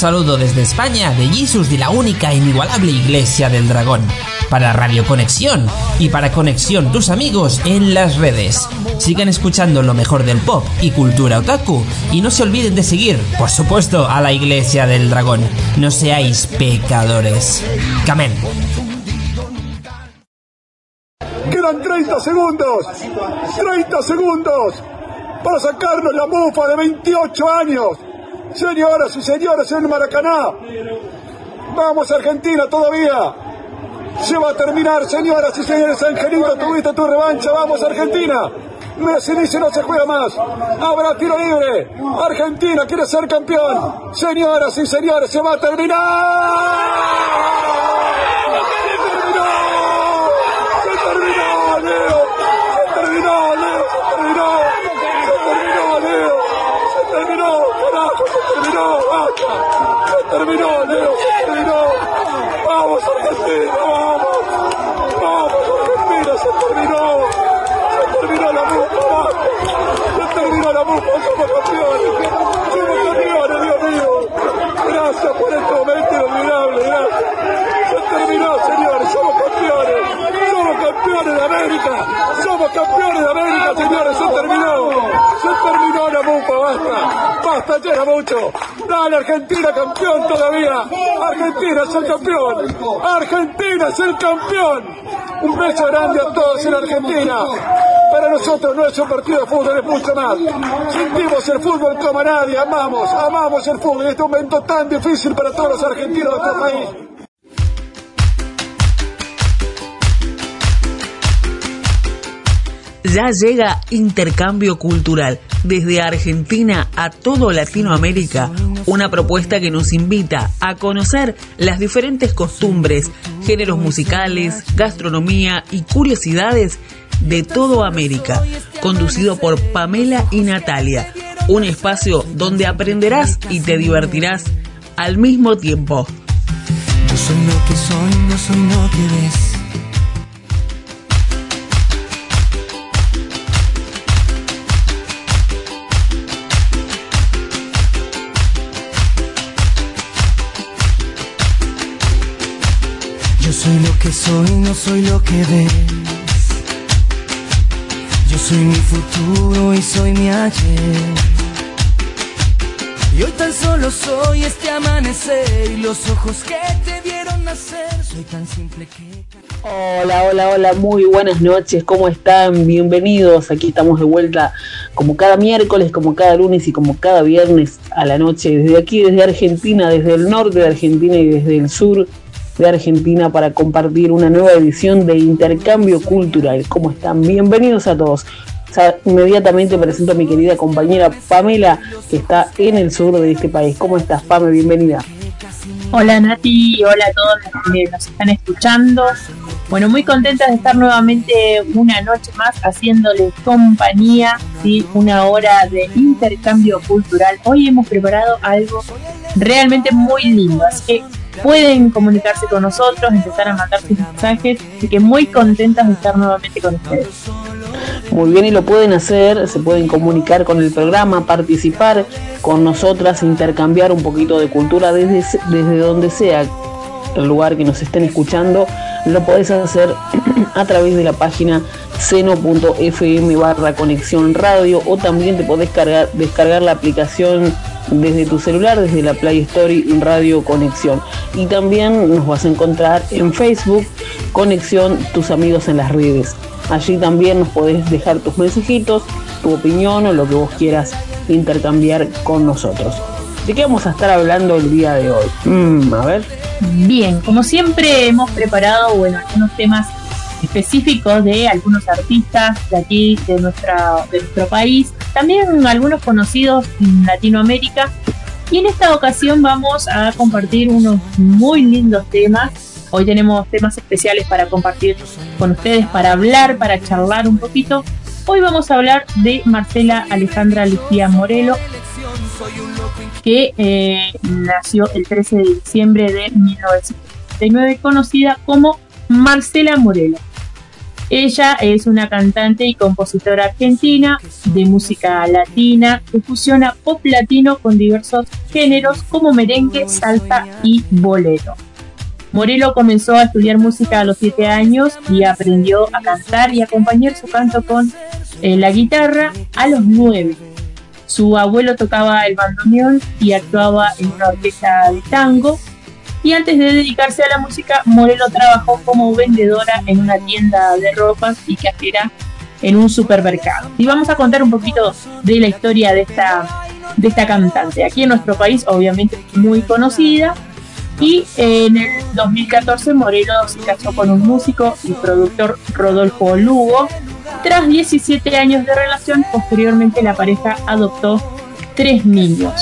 saludo desde España de Jesus de la única e inigualable Iglesia del Dragón. Para Radio Conexión y para Conexión tus amigos en las redes. Sigan escuchando lo mejor del pop y cultura otaku y no se olviden de seguir, por supuesto, a la Iglesia del Dragón. No seáis pecadores. Camen. Quedan 30 segundos. 30 segundos para sacarnos la mufa de 28 años. Señoras y señores, en Maracaná. Vamos Argentina todavía. Se va a terminar, señoras y señores. Angelito, tuviste tu revancha. Vamos Argentina. Messi dice no se juega más. Habrá tiro libre. Argentina quiere ser campeón. Señoras y señores, se va a terminar. Terminó, Leo, terminó. Vamos, Argentina, vamos. Vamos, Argentina, se terminó. Se terminó la mufa, Se terminó la mufa, somos campeones. Somos campeones, Dios mío. Gracias por este momento inolvidable, gracias. Se terminó, señores, somos campeones. América. Somos campeones de América, señores, se terminó. Se terminó la mufa, basta. Basta, llena mucho. Dale, Argentina campeón todavía. Argentina es el campeón. Argentina es el campeón. Un beso grande a todos en Argentina. Para nosotros no es un partido de fútbol, es mucho más. Sentimos el fútbol como nadie, amamos, amamos el fútbol en este momento tan difícil para todos los argentinos de nuestro país. Ya llega Intercambio Cultural desde Argentina a todo Latinoamérica, una propuesta que nos invita a conocer las diferentes costumbres, géneros musicales, gastronomía y curiosidades de todo América, conducido por Pamela y Natalia, un espacio donde aprenderás y te divertirás al mismo tiempo. Yo soy lo que soy, no soy lo que. Soy lo que soy, no soy lo que ves. Yo soy mi futuro y soy mi ayer. Y hoy tan solo soy este amanecer y los ojos que te dieron nacer. Soy tan simple que... Hola, hola, hola, muy buenas noches, ¿cómo están? Bienvenidos, aquí estamos de vuelta como cada miércoles, como cada lunes y como cada viernes a la noche, desde aquí, desde Argentina, desde el norte de Argentina y desde el sur de Argentina para compartir una nueva edición de Intercambio Cultural. ¿Cómo están? Bienvenidos a todos. Inmediatamente presento a mi querida compañera Pamela, que está en el sur de este país. ¿Cómo estás, Pame? Bienvenida. Hola Nati, hola a todos los que nos están escuchando. Bueno, muy contenta de estar nuevamente una noche más haciéndoles compañía, ¿sí? una hora de intercambio cultural. Hoy hemos preparado algo realmente muy lindo, así que pueden comunicarse con nosotros, empezar a mandar sus mensajes, así que muy contentas de estar nuevamente con ustedes. Muy bien, y lo pueden hacer, se pueden comunicar con el programa, participar con nosotras, intercambiar un poquito de cultura desde, desde donde sea el lugar que nos estén escuchando, lo podés hacer a través de la página seno.fm barra conexión radio o también te podés cargar, descargar la aplicación desde tu celular, desde la Play Store Radio Conexión. Y también nos vas a encontrar en Facebook, Conexión, tus amigos en las redes. Allí también nos podés dejar tus mensajitos, tu opinión o lo que vos quieras intercambiar con nosotros. ¿De qué vamos a estar hablando el día de hoy? Mm, a ver. Bien, como siempre hemos preparado bueno, algunos temas específicos de algunos artistas de aquí, de, nuestra, de nuestro país, también algunos conocidos en Latinoamérica. Y en esta ocasión vamos a compartir unos muy lindos temas. Hoy tenemos temas especiales para compartir con ustedes, para hablar, para charlar un poquito. Hoy vamos a hablar de Marcela Alejandra Lucía Morelo, que eh, nació el 13 de diciembre de 1979, conocida como Marcela Morelo. Ella es una cantante y compositora argentina de música latina que fusiona pop latino con diversos géneros como merengue, salsa y bolero. Morelo comenzó a estudiar música a los 7 años y aprendió a cantar y acompañar su canto con eh, la guitarra a los 9. Su abuelo tocaba el bandoneón y actuaba en una orquesta de tango. Y antes de dedicarse a la música, Morelo trabajó como vendedora en una tienda de ropas y cajera en un supermercado. Y vamos a contar un poquito de la historia de esta, de esta cantante. Aquí en nuestro país, obviamente, muy conocida y en el 2014 Morelos se casó con un músico y productor Rodolfo Lugo. Tras 17 años de relación, posteriormente la pareja adoptó tres niños.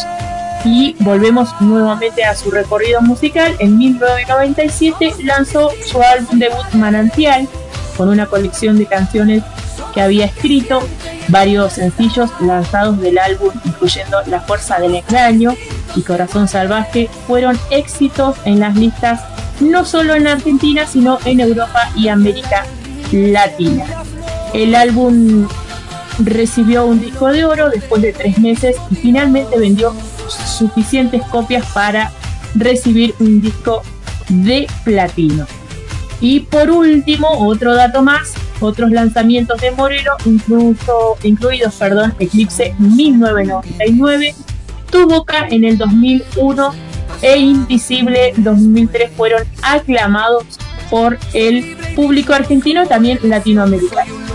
Y volvemos nuevamente a su recorrido musical. En 1997 lanzó su álbum debut Manantial, con una colección de canciones que había escrito, varios sencillos lanzados del álbum, incluyendo La Fuerza del Engaño, y Corazón Salvaje fueron éxitos en las listas no solo en Argentina, sino en Europa y América Latina. El álbum recibió un disco de oro después de tres meses y finalmente vendió suficientes copias para recibir un disco de platino. Y por último, otro dato más, otros lanzamientos de Moreno, incluso, incluidos perdón, Eclipse 1999, tu Boca en el 2001 e Invisible 2003 fueron aclamados por el público argentino, también latinoamericano.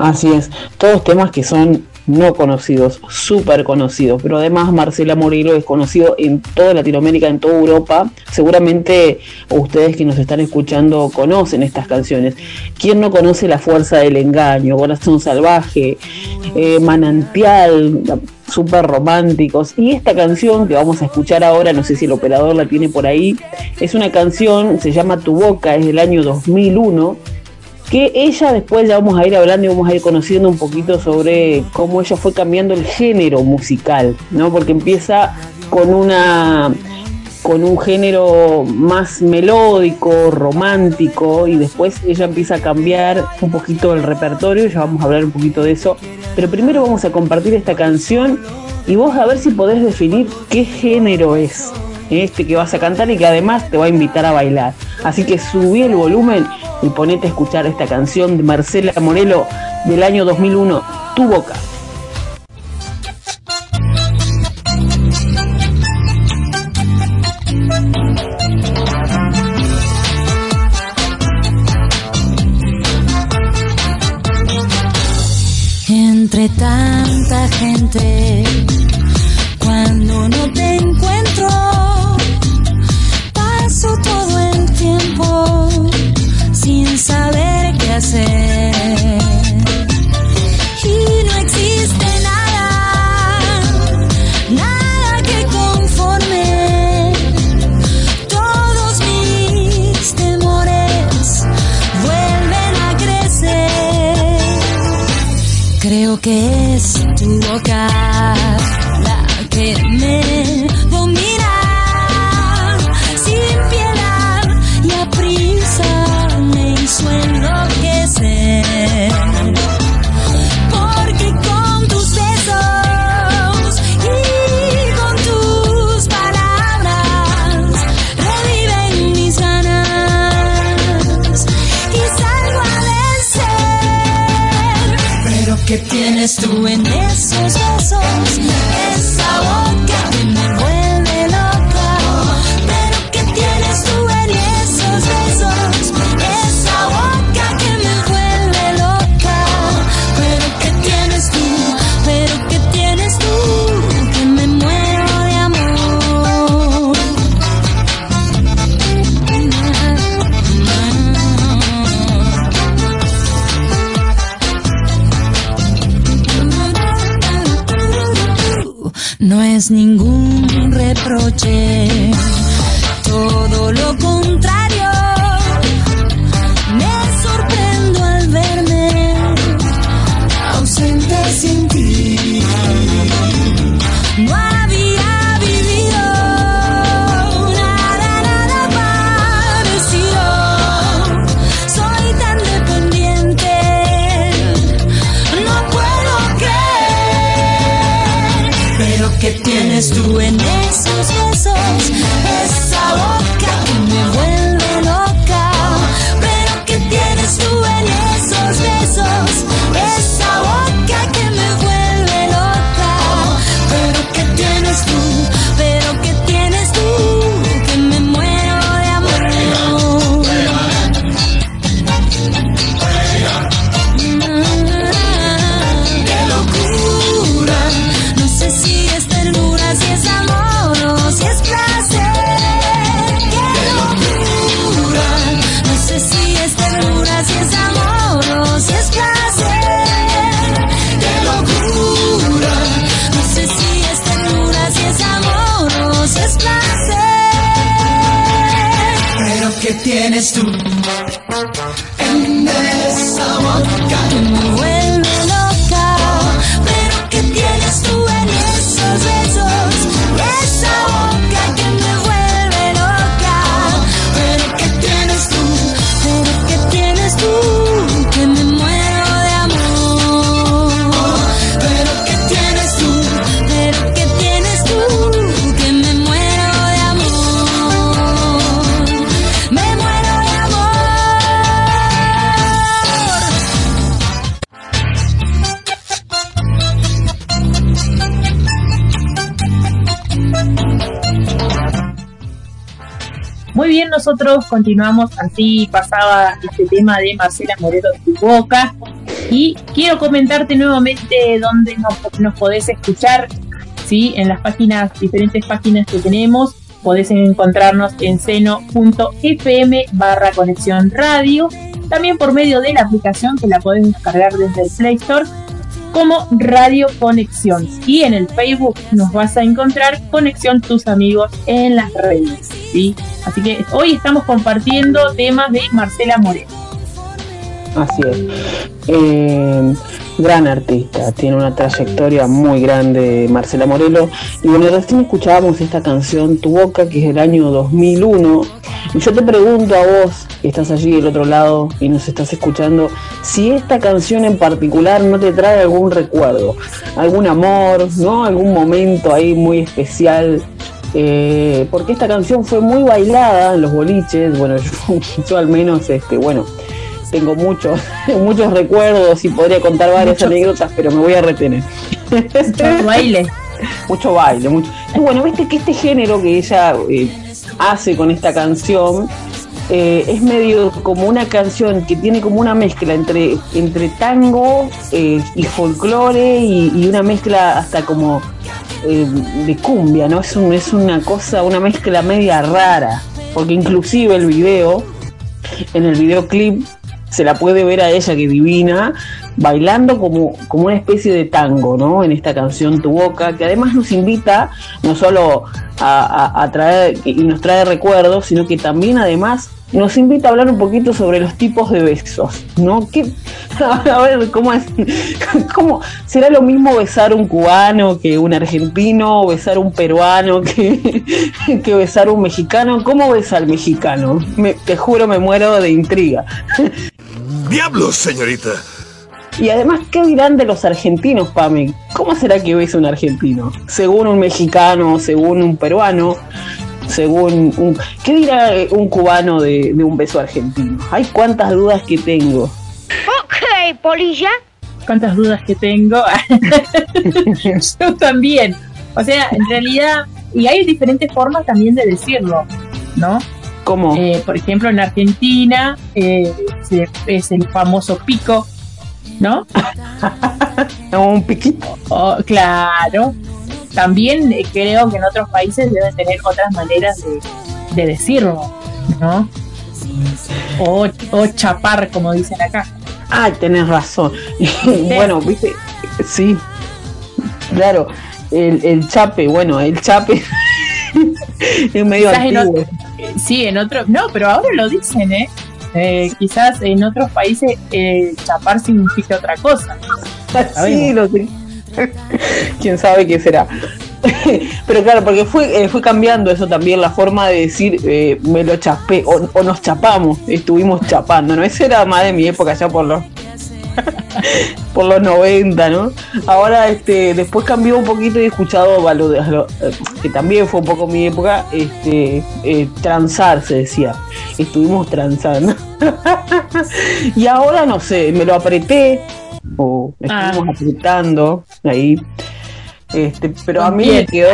Así es, todos temas que son no conocidos, súper conocidos, pero además Marcela Morelo es conocido en toda Latinoamérica, en toda Europa. Seguramente ustedes que nos están escuchando conocen estas canciones. ¿Quién no conoce La Fuerza del Engaño, Corazón Salvaje, eh, Manantial, súper románticos? Y esta canción que vamos a escuchar ahora, no sé si el operador la tiene por ahí, es una canción, se llama Tu Boca, es del año 2001 que ella después ya vamos a ir hablando y vamos a ir conociendo un poquito sobre cómo ella fue cambiando el género musical, ¿no? Porque empieza con una con un género más melódico, romántico y después ella empieza a cambiar un poquito el repertorio, ya vamos a hablar un poquito de eso, pero primero vamos a compartir esta canción y vos a ver si podés definir qué género es este que vas a cantar y que además te va a invitar a bailar. Así que subí el volumen y ponete a escuchar esta canción de Marcela Morelo del año 2001, Tu Boca. Entre tanta gente, Y no existe nada, nada que conforme todos mis temores vuelven a crecer. Creo que es tu boca la que me ¿qué tienes tú en esos ningún reproche, todo lo nosotros continuamos, así pasaba este tema de Marcela Moreno de tu boca. Y quiero comentarte nuevamente dónde nos, nos podés escuchar, ¿sí? En las páginas, diferentes páginas que tenemos. Podés encontrarnos en seno.fm barra conexión radio. También por medio de la aplicación que la podés descargar desde el Play Store como Radio Conexión. Y en el Facebook nos vas a encontrar Conexión Tus Amigos en las redes. ¿sí? Así que hoy estamos compartiendo temas de Marcela Moreno. Así es. Eh, gran artista, tiene una trayectoria muy grande Marcela Morelo. Y bueno, recién escuchábamos esta canción Tu Boca, que es del año 2001. Y yo te pregunto a vos, que estás allí del otro lado y nos estás escuchando, si esta canción en particular no te trae algún recuerdo, algún amor, ¿no? Algún momento ahí muy especial. Eh, porque esta canción fue muy bailada en los boliches, bueno, yo, yo al menos, este, bueno, tengo muchos, muchos recuerdos y podría contar varias Mucho. anécdotas, pero me voy a retener. Mucho baile. mucho baile, mucho. Y bueno, viste que este género que ella eh, hace con esta canción eh, es medio como una canción que tiene como una mezcla entre, entre tango eh, y folclore y, una mezcla hasta como eh, de cumbia, ¿no? Es, un- es una cosa, una mezcla media rara, porque inclusive el video, en el videoclip, se la puede ver a ella que divina, bailando como, como una especie de tango, ¿no? En esta canción Tu Boca, que además nos invita no solo a- a traer y nos trae recuerdos, sino que también además nos invita a hablar un poquito sobre los tipos de besos, ¿no? ¿Qué, a ver, ¿cómo es? ¿Cómo será lo mismo besar un cubano que un argentino, o besar un peruano que, que besar un mexicano? ¿Cómo besa al mexicano? Me- te juro, me muero de intriga. ¡Diablos, señorita! Y además, ¿qué dirán de los argentinos, Pame? ¿Cómo será que besa un argentino? Según un mexicano, según un peruano, según un... ¿Qué dirá eh, un cubano de, de un beso argentino? Hay cuántas dudas que tengo. Ok, polilla. ¿Cuántas dudas que tengo? Yo también. O sea, en realidad, y hay diferentes formas también de decirlo, ¿no? ¿Cómo? Eh, por ejemplo, en Argentina eh, se- es el famoso pico, ¿no? un piquito. Oh, claro. También eh, creo que en otros países deben tener otras maneras de, de decirlo, ¿no? O, o chapar, como dicen acá. Ay, tenés razón. bueno, viste, sí, claro, el, el chape, bueno, el chape es medio Quizás en otro- sí, en otros. No, pero ahora lo dicen, ¿eh? Eh, quizás en otros países eh, chapar significa otra cosa. Sí, lo sé. Quién sabe qué será. Pero claro, porque fue, eh, fue cambiando eso también, la forma de decir eh, me lo chapé o, nos chapamos, estuvimos chapando, ¿no? Ese era más de mi época, ya por los por los 90, ¿no? Ahora, este, después cambió un poquito y he escuchado lo- eh, que también fue un poco mi época, este, eh, transar, se decía. Estuvimos transando. y ahora no sé, me lo apreté o Ah. estuvimos apretando ahí. Este, pero a ¿Con mí quién? me quedó.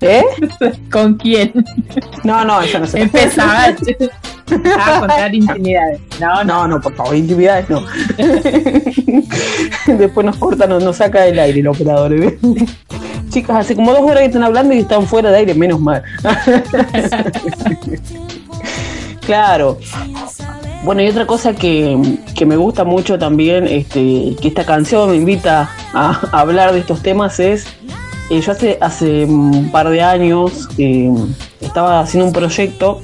¿Eh? ¿Con quién? No, no, eso no se Empezaba a contar intimidades. No, no. No, no, por favor, intimidades no. Después nos corta, nos, nos saca del aire el operador. ¿eh? Chicas, hace como dos horas que están hablando y están fuera de aire, menos mal. claro. Bueno, y otra cosa que, que me gusta mucho también, este, que esta canción me invita a, a hablar de estos temas es, eh, yo hace, hace un par de años eh, estaba haciendo un proyecto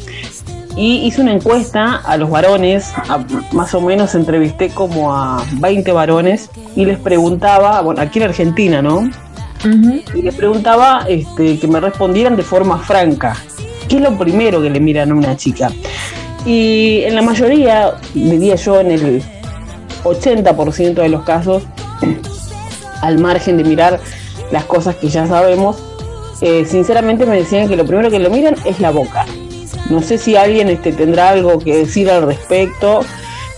y hice una encuesta a los varones, a- más o menos entrevisté como a 20 varones y les preguntaba, bueno, aquí en Argentina, ¿no? Y les preguntaba este, que me respondieran de forma franca. ¿Qué es lo primero que le miran a una chica? Y en la mayoría, diría yo, en el 80% de los casos, al margen de mirar las cosas que ya sabemos, eh, sinceramente me decían que lo primero que lo miran es la boca. No sé si alguien este, tendrá algo que decir al respecto.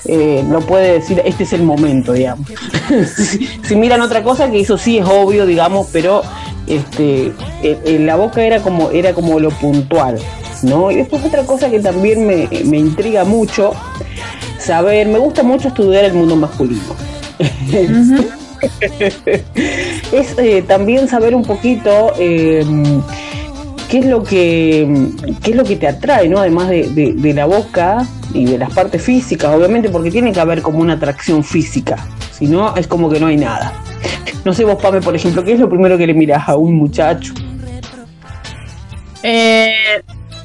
eh, no puede decir, este es el momento, digamos. si, miran otra cosa, que eso sí es obvio, digamos, pero este, en la boca era como, era como lo puntual, ¿no? Y después otra cosa que también me, me intriga mucho, saber, me gusta mucho estudiar el mundo masculino. Es eh, también saber un poquito eh, qué es lo que qué es lo que te atrae, ¿no? Además de, de- de la boca y de las partes físicas, obviamente, porque tiene que haber como una atracción física. Si no, es como que no hay nada. No sé vos, Pame, por ejemplo, ¿qué es lo primero que le mirás a un muchacho? Eh,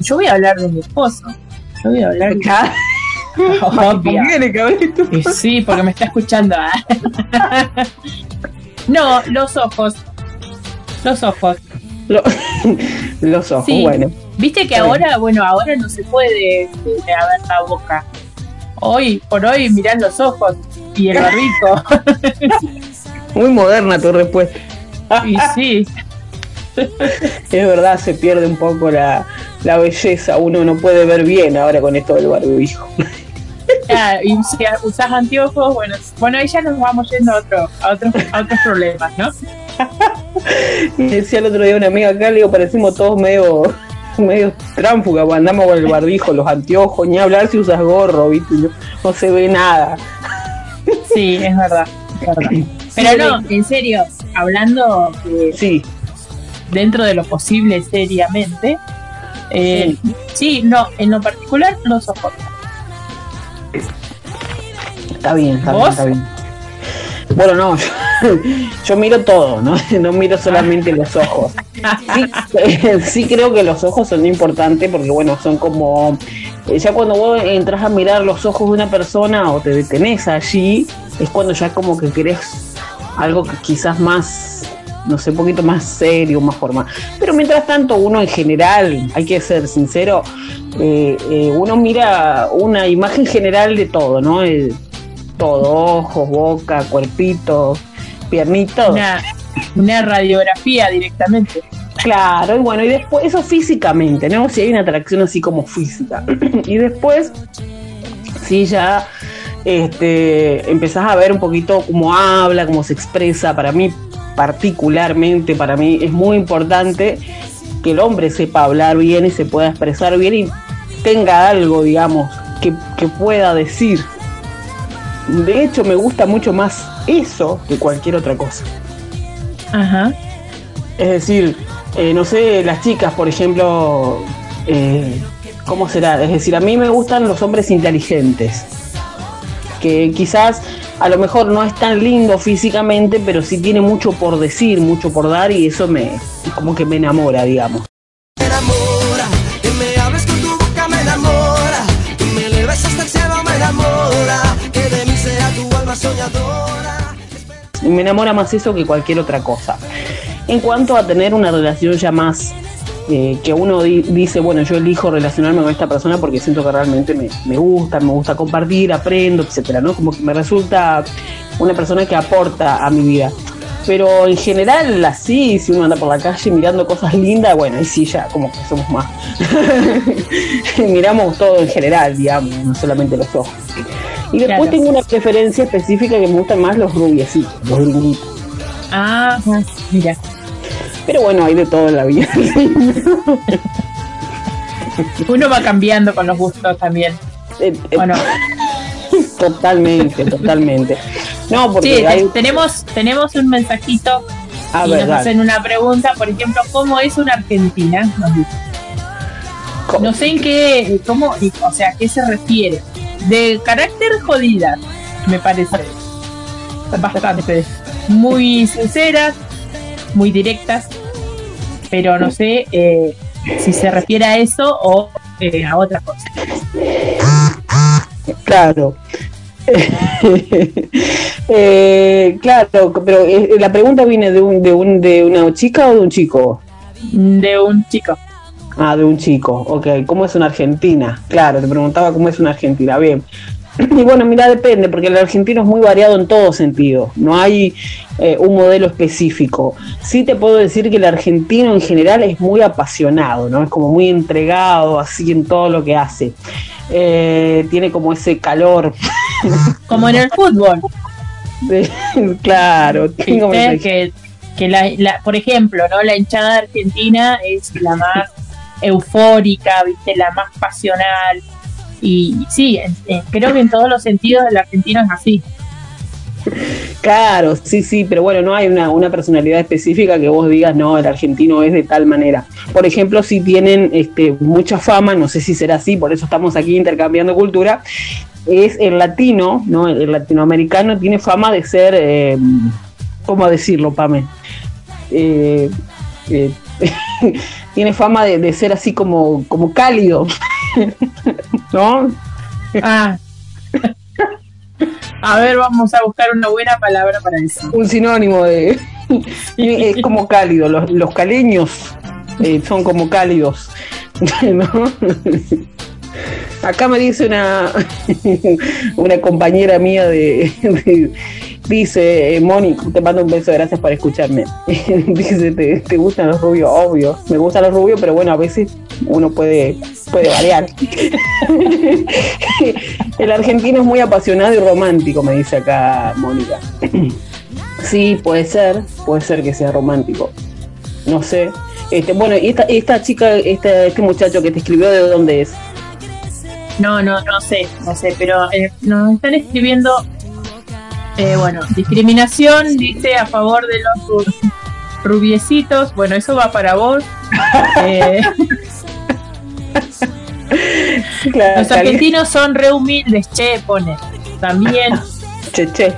yo voy a hablar de mi esposo. Yo voy a hablar de. Y sí, porque me está escuchando. ah. no, los ojos. Los ojos. Lo- Los ojos, Sí. bueno. Viste que ahora, bueno, ahora no se puede eh, ver la boca. Hoy, por hoy, miran los ojos y el barbico. Muy moderna tu respuesta. y sí, Es verdad, se pierde un poco la, la belleza. Uno no puede ver bien ahora con esto del barbijo. ah, y si usas anteojos, bueno, bueno, ahí ya nos vamos yendo a, otro, a, otros, a otros problemas, ¿no? Y decía el otro día una amiga acá, le digo, parecimos todos medio, medio tránfugas, pues andamos con el barbijo, los anteojos, ni hablar si usas gorro, ¿viste? No, no se ve nada. Sí, es verdad. es verdad. Pero no, en serio, hablando Sí, dentro de lo posible seriamente, eh, sí, no, en lo particular, los ojos. está bien, está bien, está bien. Bueno, no, yo, yo miro todo, ¿no? No miro solamente los ojos. Sí, sí creo que los ojos son importantes porque, bueno, son como... eh, Ya cuando vos entras a mirar los ojos de una persona o te detenés allí, es cuando ya como que querés algo que quizás más, no sé, un poquito más serio, más formal. Pero mientras tanto, uno en general, hay que ser sincero, eh, eh, uno mira una imagen general de todo, ¿no? Eh, todo, ojos, boca, cuerpito, piernito. Una, una radiografía directamente. Claro, y bueno, y después, eso físicamente, ¿no? Si hay una atracción así como física. y después, si ya este, empezás a ver un poquito cómo habla, cómo se expresa, para mí, particularmente, para mí es muy importante que el hombre sepa hablar bien y se pueda expresar bien y tenga algo, digamos, que, que pueda decir. De hecho, me gusta mucho más eso que cualquier otra cosa. Ajá. Es decir, eh, no sé, las chicas, por ejemplo, eh, ¿cómo será? Es decir, a mí me gustan los hombres inteligentes, que quizás a lo mejor no es tan lindo físicamente, pero sí tiene mucho por decir, mucho por dar y eso me como que me enamora, digamos. me enamora, que me hables con tu boca me enamora, que me eleves hasta el cielo me enamora, que de mí sea tu alma soñadora. Y me enamora más eso que cualquier otra cosa. En cuanto a tener una relación ya más eh, que uno di- dice, bueno, yo elijo relacionarme con esta persona porque siento que realmente me, me gusta, me gusta compartir, aprendo, etcétera, ¿no? Como que me resulta una persona que aporta a mi vida. Pero en general, así, si uno anda por la calle mirando cosas lindas, bueno, ahí sí ya como que somos más. Miramos todo en general, digamos, no solamente los ojos. Y después Claro. tengo una preferencia específica que me gustan más los rubiecitos, los gringuitos. Ah, mira. Pero bueno, hay de todo en la vida. Uno va cambiando con los gustos también. Eh, eh, Bueno, Totalmente, totalmente. No, porque sí, hay. tenemos, tenemos un mensajito y nos hacen una pregunta, por ejemplo, ¿cómo es una argentina? No sé en qué, cómo, o sea, a qué se refiere. De carácter jodida, me parece. Bastante. Muy sinceras, muy directas, pero no sé eh, si se refiere a eso o eh, a otra cosa. Claro. Eh, claro, pero eh, la pregunta viene de un, de un de una chica o de un chico. De un chico. Ah, de un chico. Ok, ¿cómo es una argentina? Claro, te preguntaba cómo es una argentina. Bien. Y bueno, mira, depende, porque el argentino es muy variado en todo sentido. No hay eh, un modelo específico. Sí te puedo decir que el argentino en general es muy apasionado, ¿no? Es como muy entregado así en todo lo que hace. Eh, tiene como ese calor. Como en el fútbol. de- claro, tengo que, que la, la- por ejemplo, ¿no? La hinchada argentina es la más eufórica, ¿viste? La más pasional. Y sí, creo que en todos los sentidos el argentino es así. Claro, sí, sí, pero bueno, no hay una, una personalidad específica que vos digas, no, el argentino es de tal manera. Por ejemplo, si tienen este, mucha fama, no sé si será así, por eso estamos aquí intercambiando cultura, es el latino, ¿no? El, el latinoamericano tiene fama de ser, eh, ¿cómo decirlo, Pame? Eh, eh, tiene fama de, de ser así como, como cálido, ¿no? Ah. A ver, vamos a buscar una buena palabra para eso. un sinónimo de es como cálido los, los caleños eh, son como cálidos ¿no? acá me dice una una compañera mía de, de- dice eh, Moni te mando un beso gracias por escucharme dice ¿te, te gustan los rubios obvio me gustan los rubios pero bueno a veces uno puede puede variar el argentino es muy apasionado y romántico me dice acá Mónica Sí, puede ser, puede ser que sea romántico. No sé. Este, bueno, y esta, esta chica, este, este muchacho que te escribió, ¿de dónde es? No, no, no sé, no sé, pero eh, nos están escribiendo, eh, bueno, discriminación, dice a favor de los ru- rubiecitos, bueno, eso va para vos. Eh, Claro, los argentinos son re humildes, che, pone, también. Che, che.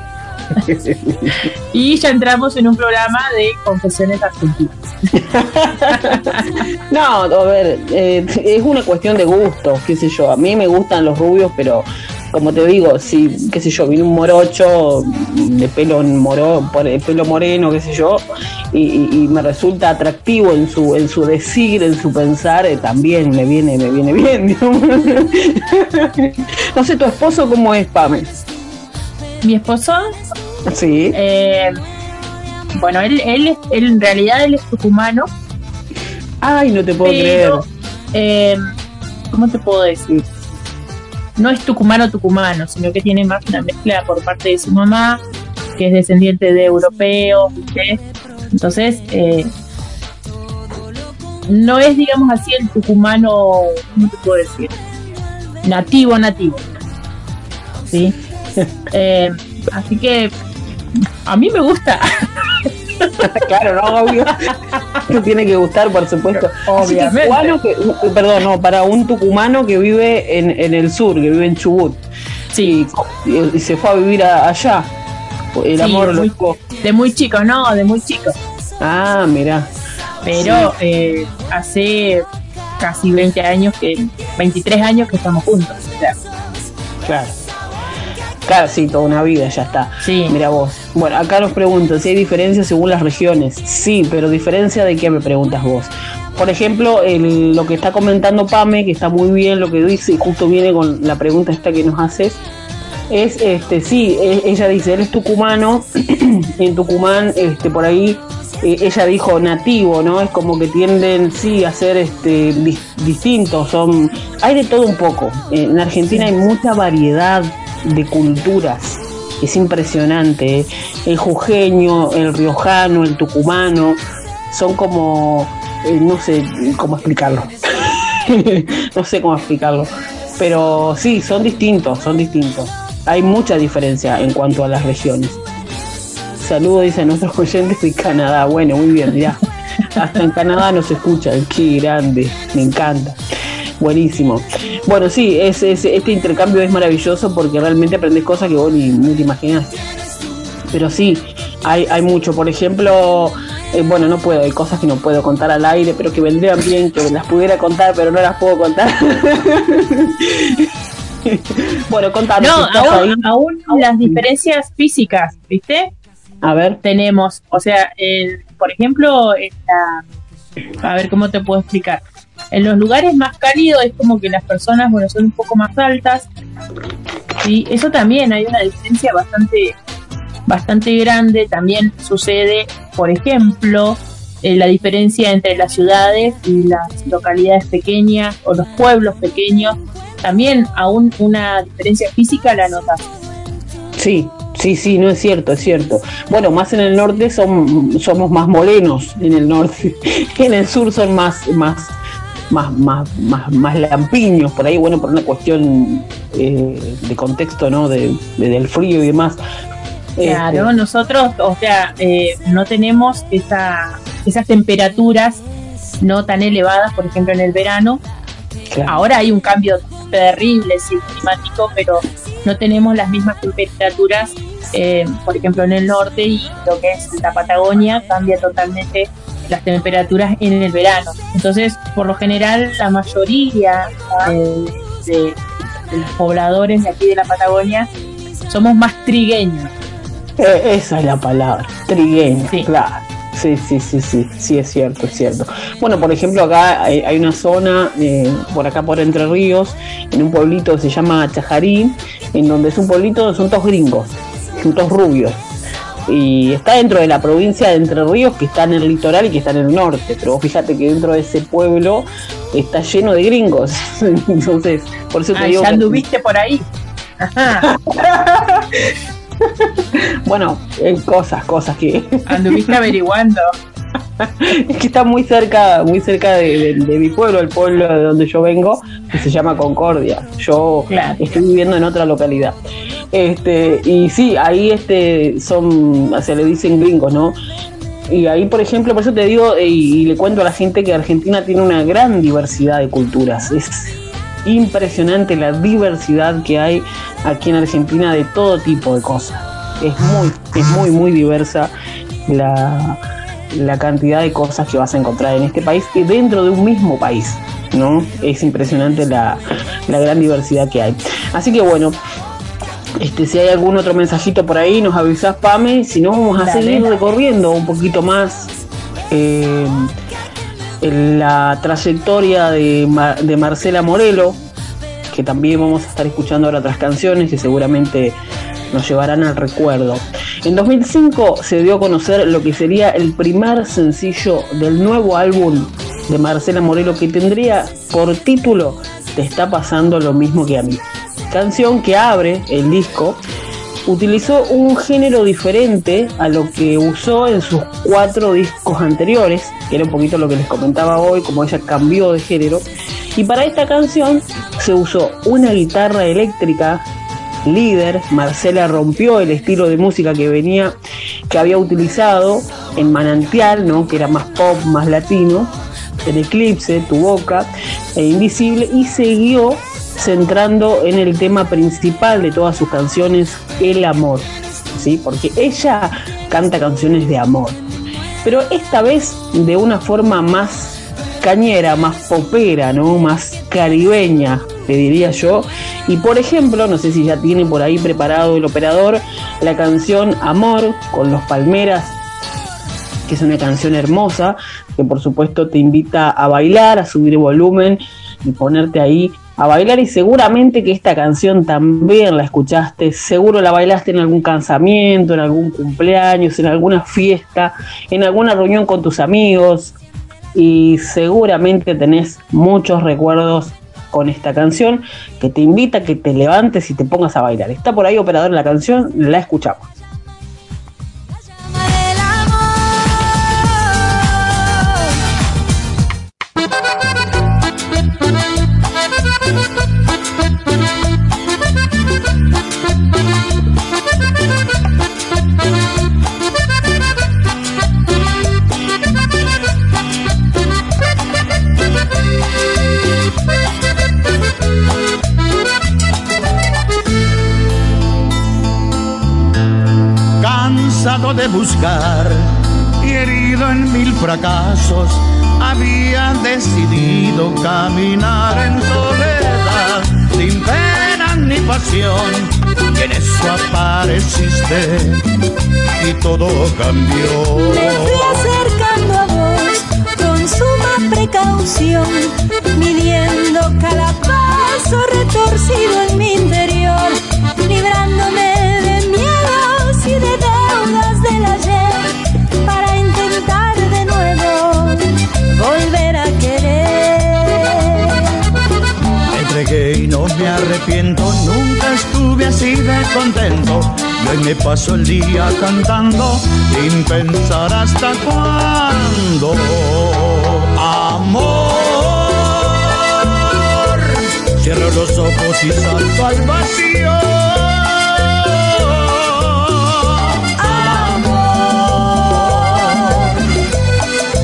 Y ya entramos en un programa de confesiones argentinas. No, a ver, eh, es una cuestión de gusto, qué sé yo. A mí me gustan los rubios, pero como te digo, si, qué sé yo, viene un morocho de pelo moro, de pelo moreno, qué sé yo, y, me resulta atractivo en su, en su decir, en su pensar, eh, también me viene, me viene bien. digamos. no sé, tu esposo cómo es, Pame. Mi esposo, Sí. eh, bueno, él, él, él en realidad él es tucumano, Ay, no te puedo creer. eh, ¿cómo te puedo decir? No es tucumano tucumano, sino que tiene más una mezcla por parte de su mamá, que es descendiente de europeos. Entonces, eh, no es, digamos así, el tucumano, ¿cómo te puedo decir? Nativo, nativo. ¿Sí? Eh, así que a mí me gusta. claro, no, obvio. Te tiene que gustar, por supuesto. Que que- uh, perdón, no, para un tucumano que vive en, en el sur, que vive en Chubut. Sí. Y, y se fue a vivir a- allá. El Sí, amor lo muy-. De muy chico, no, de muy chico. Ah, mira. Pero eh, hace casi 20 años que, 23 años que estamos juntos. o sea, Claro. Claro, sí, toda una vida, ya está. Sí. Mira vos. Bueno, acá nos preguntan si hay diferencias según las regiones. Sí, pero diferencia de qué me preguntas vos. Por ejemplo, el- lo que está comentando Pame, que está muy bien lo que dice, y justo viene con la pregunta esta que nos haces, Es, este, sí, e- ella dice, él es tucumano, y en Tucumán, este, por ahí, eh, ella dijo nativo, ¿no? Es como que tienden, sí, a ser este, dis- distintos, son, hay de todo un poco. En Argentina hay mucha variedad de culturas, es impresionante. El jujeño, el riojano, el tucumano, son como, eh, no sé cómo explicarlo. no sé cómo explicarlo. Pero sí, son distintos, son distintos. Hay mucha diferencia en cuanto a las regiones. Saludos, dice a nuestros oyentes de Canadá. Bueno, muy bien, ya. Hasta en Canadá nos escuchan. Qué grande, me encanta. Buenísimo. Bueno, sí, es, es- este intercambio es maravilloso porque realmente aprendes cosas que vos ni, ni te imaginas. Pero sí, hay, hay mucho. Por ejemplo, eh, bueno, no puedo, hay cosas que no puedo contar al aire, pero que vendrían bien que las pudiera contar, pero no las puedo contar. bueno, contanos. No, aún, aún las diferencias físicas, ¿viste? A ver. Tenemos, o sea, el- por ejemplo, en la- a ver cómo te puedo explicar. En los lugares más cálidos es como que las personas, bueno, son un poco más altas. Y eso también hay una diferencia bastante, bastante grande. También sucede, por ejemplo, eh, la diferencia entre las ciudades y las localidades pequeñas o los pueblos pequeños. También aún una diferencia física la notas. Sí, sí, sí, no es cierto, es cierto. Bueno, más en el norte son, somos más morenos en el norte. en el sur son más, más, más, más, más, más lampiños por ahí, bueno, por una cuestión eh, de contexto, ¿no? De, de- del frío y demás. Claro, Este, nosotros, o sea, eh, no tenemos esa, esas temperaturas no tan elevadas, por ejemplo, en el verano. claro. Ahora hay un cambio terrible, sí, climático, pero no tenemos las mismas temperaturas, eh, por ejemplo, en el norte y lo que es la Patagonia cambia totalmente las temperaturas en el verano. Entonces, por lo general, la mayoría eh, de, de los pobladores de aquí de la Patagonia somos más trigueños. Eh, esa es la palabra, trigueño, Sí. claro. Sí, sí, sí, sí, sí, es cierto, es cierto. Bueno, por ejemplo, acá hay, hay una zona, eh, por acá por Entre Ríos, en un pueblito que se llama Chajarí, en donde es un pueblito, son todos gringos, son todos rubios. Y está dentro de la provincia de Entre Ríos, que está en el litoral y que está en el norte. Pero vos fíjate que dentro de ese pueblo está lleno de gringos. Entonces, por eso te Ah, digo. ya que- anduviste por ahí. Ajá, bueno, eh, cosas, cosas que. anduviste averiguando. Es que está muy cerca, muy cerca de, de- de mi pueblo, el pueblo de donde yo vengo, que se llama Concordia. Yo Claro. estoy viviendo en otra localidad. Este, y sí, ahí este son, se le dicen gringos, ¿no? Y ahí, por ejemplo, por eso te digo y, y le cuento a la gente que Argentina tiene una gran diversidad de culturas. Es impresionante la diversidad que hay aquí en Argentina de todo tipo de cosas. Es muy, es muy, muy diversa la, la cantidad de cosas que vas a encontrar en este país y dentro de un mismo país. ¿no? Es impresionante la, la gran diversidad que hay. Así que bueno, este, si hay algún otro mensajito por ahí, nos avisás, Pame. Si no, vamos a Dale. seguir recorriendo un poquito más eh, en la trayectoria de, Mar- de Marcela Morelo, que también vamos a estar escuchando ahora otras canciones que seguramente nos llevarán al recuerdo. En 2005 se dio a conocer lo que sería el primer sencillo del nuevo álbum de Marcela Morelo que tendría por título Te está pasando lo mismo que a mí. Canción que abre el disco utilizó un género diferente a lo que usó en sus cuatro discos anteriores, que era un poquito lo que les comentaba hoy, como ella cambió de género. Y para esta canción se usó una guitarra eléctrica líder. Marcela rompió el estilo de música que venía, que había utilizado en Manantial, ¿no? que era más pop, más latino, en Eclipse, Tu Boca e Invisible, y siguió centrando en el tema principal de todas sus canciones, el amor, ¿sí? Porque ella canta canciones de amor, pero esta vez de una forma más cañera, más popera, ¿no? Más caribeña, te diría yo. Y por ejemplo, no sé si ya tiene por ahí preparado el operador la canción Amor con los Palmeras, que es una canción hermosa, que por supuesto te invita a bailar, a subir volumen y ponerte ahí a bailar. Y seguramente que esta canción también la escuchaste, seguro la bailaste en algún casamiento, en algún cumpleaños, en alguna fiesta, en alguna reunión con tus amigos. Y seguramente tenés muchos recuerdos con esta canción que te invita a que te levantes y te pongas a bailar. Está por ahí operador la canción, la escuchamos. Cambió. Me fui acercando a vos con suma precaución, midiendo cada paso retorcido en mi interior, librándome de miedos y de deudas del ayer, para intentar de nuevo volver a querer. Me entregué y no me arrepiento, nunca estuve así de contento. Y hoy me paso el día cantando sin pensar hasta cuándo. Amor, cierro los ojos y salto al vacío. Amor,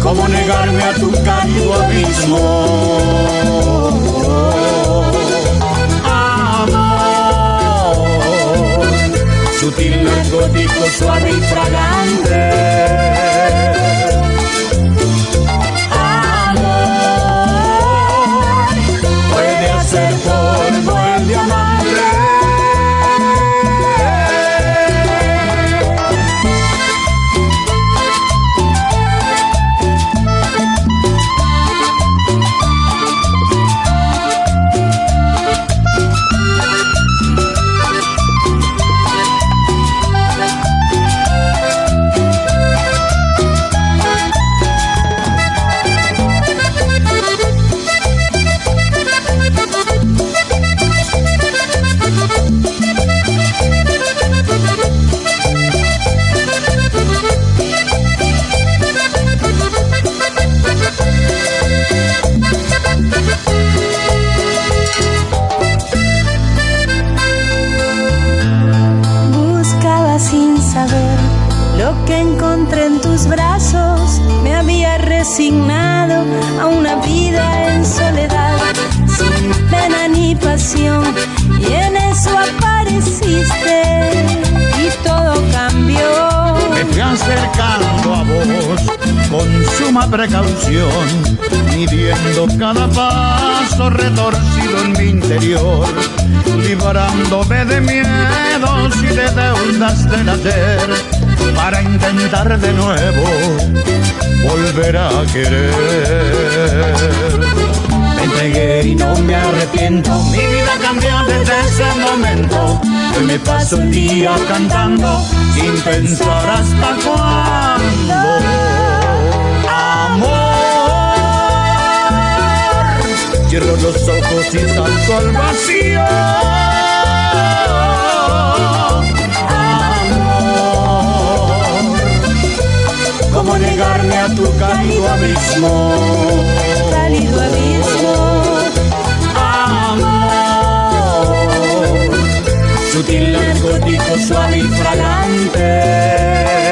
¿cómo negarme a tu cálido abismo? Sutil, narcótico, suave y fragante. Acercando a vos con suma precaución, midiendo cada paso retorcido en mi interior, librándome de miedos y de deudas del ayer, para intentar de nuevo volver a querer. Entregué y no me arrepiento, mi vida cambió desde ese momento. Hoy me paso el día cantando sin pensar hasta cuándo. Amor, cierro los ojos y salto al vacío. ¿Cómo negarme a tu cálido abismo? Cálido abismo. Amor, sutil, narcótico, suave y fragante.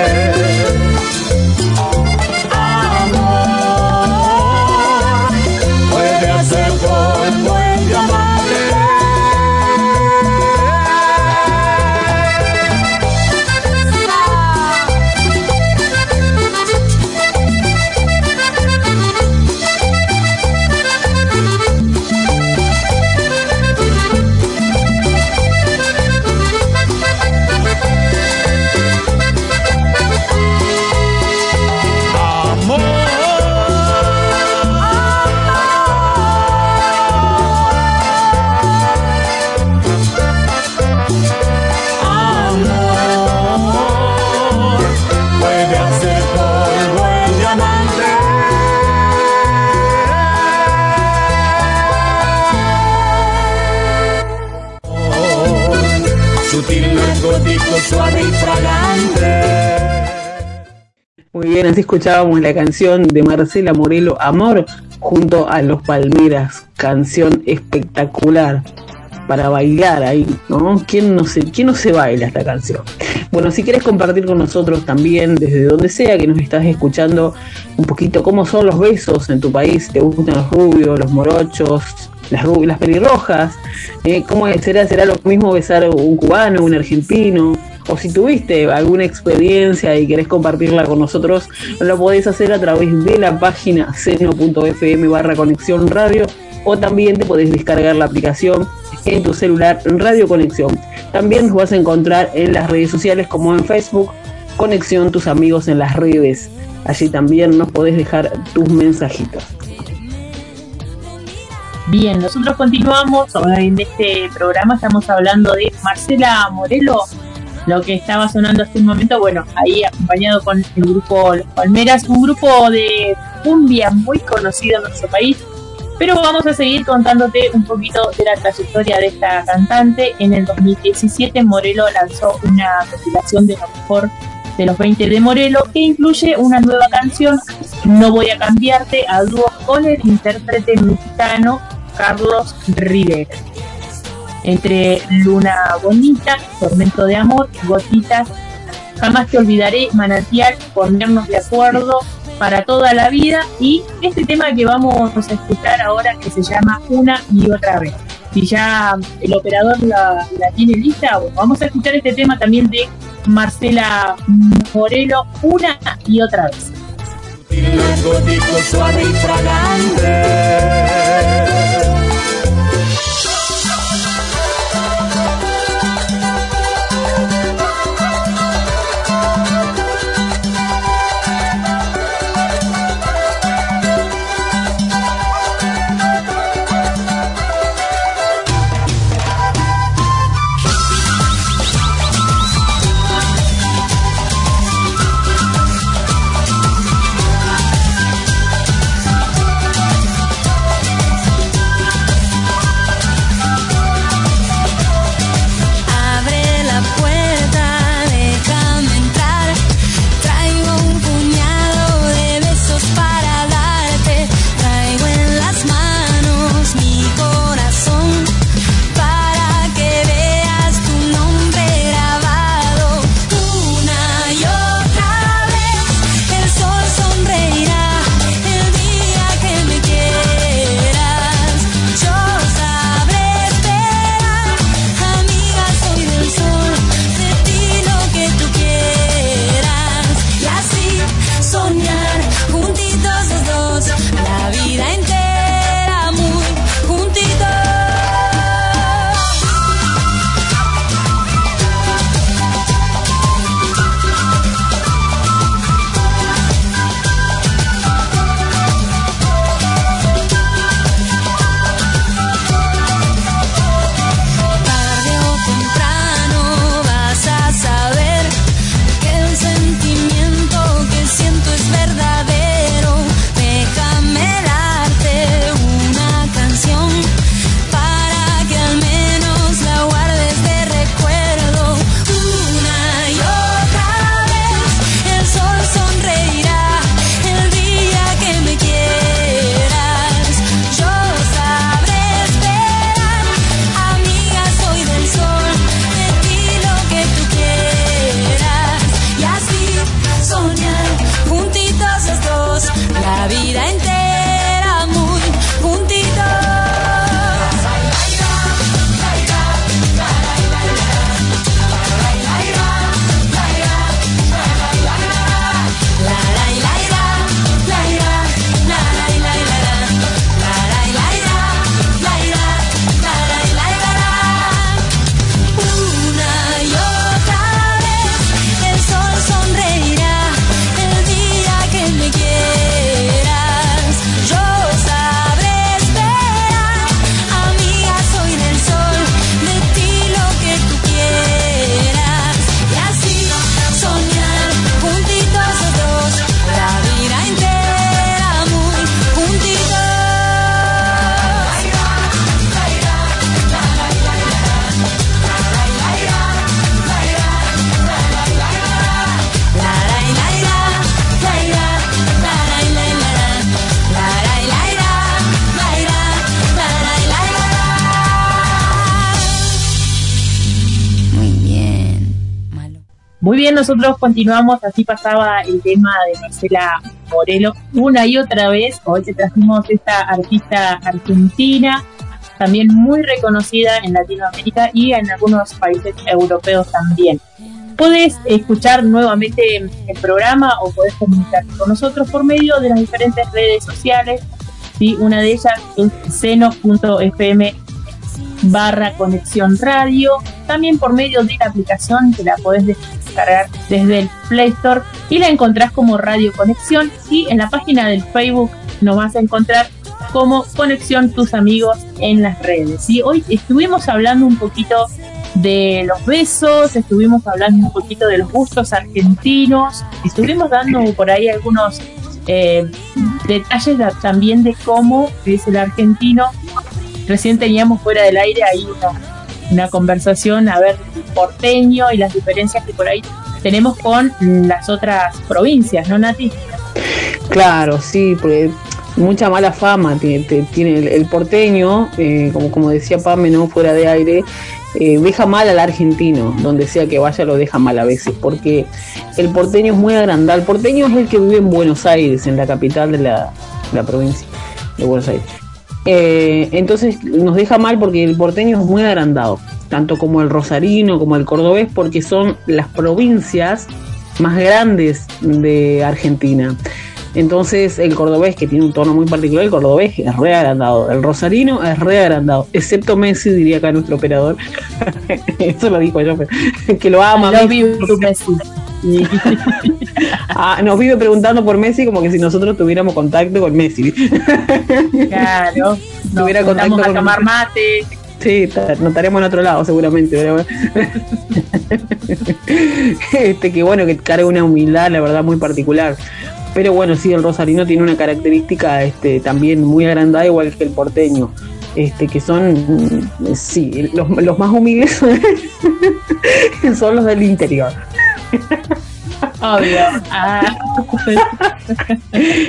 Suave y fragante. Muy bien, así escuchábamos la canción de Marcela Morelo, Amor, junto a Los Palmeras, canción espectacular para bailar ahí, ¿no? ¿Quién no se, quién no se baila esta canción? Bueno, si quieres compartir con nosotros también, desde donde sea que nos estás escuchando, un poquito cómo son los besos en tu país, ¿te gustan los rubios, los morochos, las, rubias, las pelirrojas? Eh, ¿Cómo será? ¿Será lo mismo besar un cubano, un argentino? O si tuviste alguna experiencia y querés compartirla con nosotros, lo podés hacer a través de la página seno.fm barra conexión radio o también te podés descargar la aplicación en tu celular Radio Conexión. También nos vas a encontrar en las redes sociales como en Facebook, Conexión Tus Amigos en las redes. Allí también nos podés dejar tus mensajitos. Bien, nosotros continuamos en este programa, estamos hablando de Marcela Morelo, lo que estaba sonando hasta un momento, bueno, ahí acompañado con el grupo Los Palmeras, un grupo de cumbia muy conocido en nuestro país, pero vamos a seguir contándote un poquito de la trayectoria de esta cantante. En el 2017 Morelo lanzó una compilación de lo mejor de los 20 de Morelo que incluye una nueva canción, No voy a cambiarte, a dúo con el intérprete mexicano Carlos Rivera. Entre Luna Bonita, Tormento de Amor, Gotitas, Jamás te olvidaré, Manantial, Ponernos de Acuerdo, para toda la vida y este tema que vamos a escuchar ahora que se llama Una y otra vez. Si ya el operador la, tiene lista, vamos a escuchar este tema también de Marcela Morelo, Una y otra vez. Y bien, nosotros continuamos, así pasaba el tema de Marcela Morelo una y otra vez. Hoy te trajimos esta artista argentina, también muy reconocida en Latinoamérica y en algunos países europeos también. Puedes escuchar nuevamente el programa o puedes comunicarte con nosotros por medio de las diferentes redes sociales. ¿sí? Una de ellas es seno.fm barra conexión radio, también por medio de la aplicación que la podés descargar desde el Play Store y la encontrás como Radio Conexión y en la página del Facebook nos vas a encontrar como Conexión Tus Amigos en las redes. Y hoy estuvimos hablando un poquito de los besos, estuvimos hablando un poquito de los gustos argentinos, estuvimos dando por ahí algunos eh, detalles de- también de cómo es el argentino. Recién teníamos fuera del aire ahí una, conversación a ver el porteño y las diferencias que por ahí tenemos con las otras provincias, ¿no, Nati? Claro, sí, porque mucha mala fama tiene, el porteño, eh, como, como decía Pame, ¿no? fuera de aire, eh, deja mal al argentino, donde sea que vaya lo deja mal a veces, porque el porteño es muy agrandado. El porteño es el que vive en Buenos Aires, en la capital de la, la provincia de Buenos Aires. Eh, entonces nos deja mal porque el porteño es muy agrandado, tanto como el rosarino, como el cordobés, porque son las provincias más grandes de Argentina. Entonces el cordobés, que tiene un tono muy particular, el cordobés es re agrandado, el rosarino es re agrandado, excepto Messi, diría acá nuestro operador. Eso lo dijo yo, pero- que lo ama. Messi. Ah, nos vive preguntando por Messi como que si nosotros tuviéramos contacto con Messi. Claro, Tuviera contacto a con- tomar mate. Sí, estaremos en otro lado seguramente. pero este que bueno, que carga una humildad, la verdad, muy particular. Pero bueno, sí, el rosarino tiene una característica este, también muy agrandada, igual que el porteño. Este, que son, sí, los, los más humildes son los del interior. Obvio. Ah,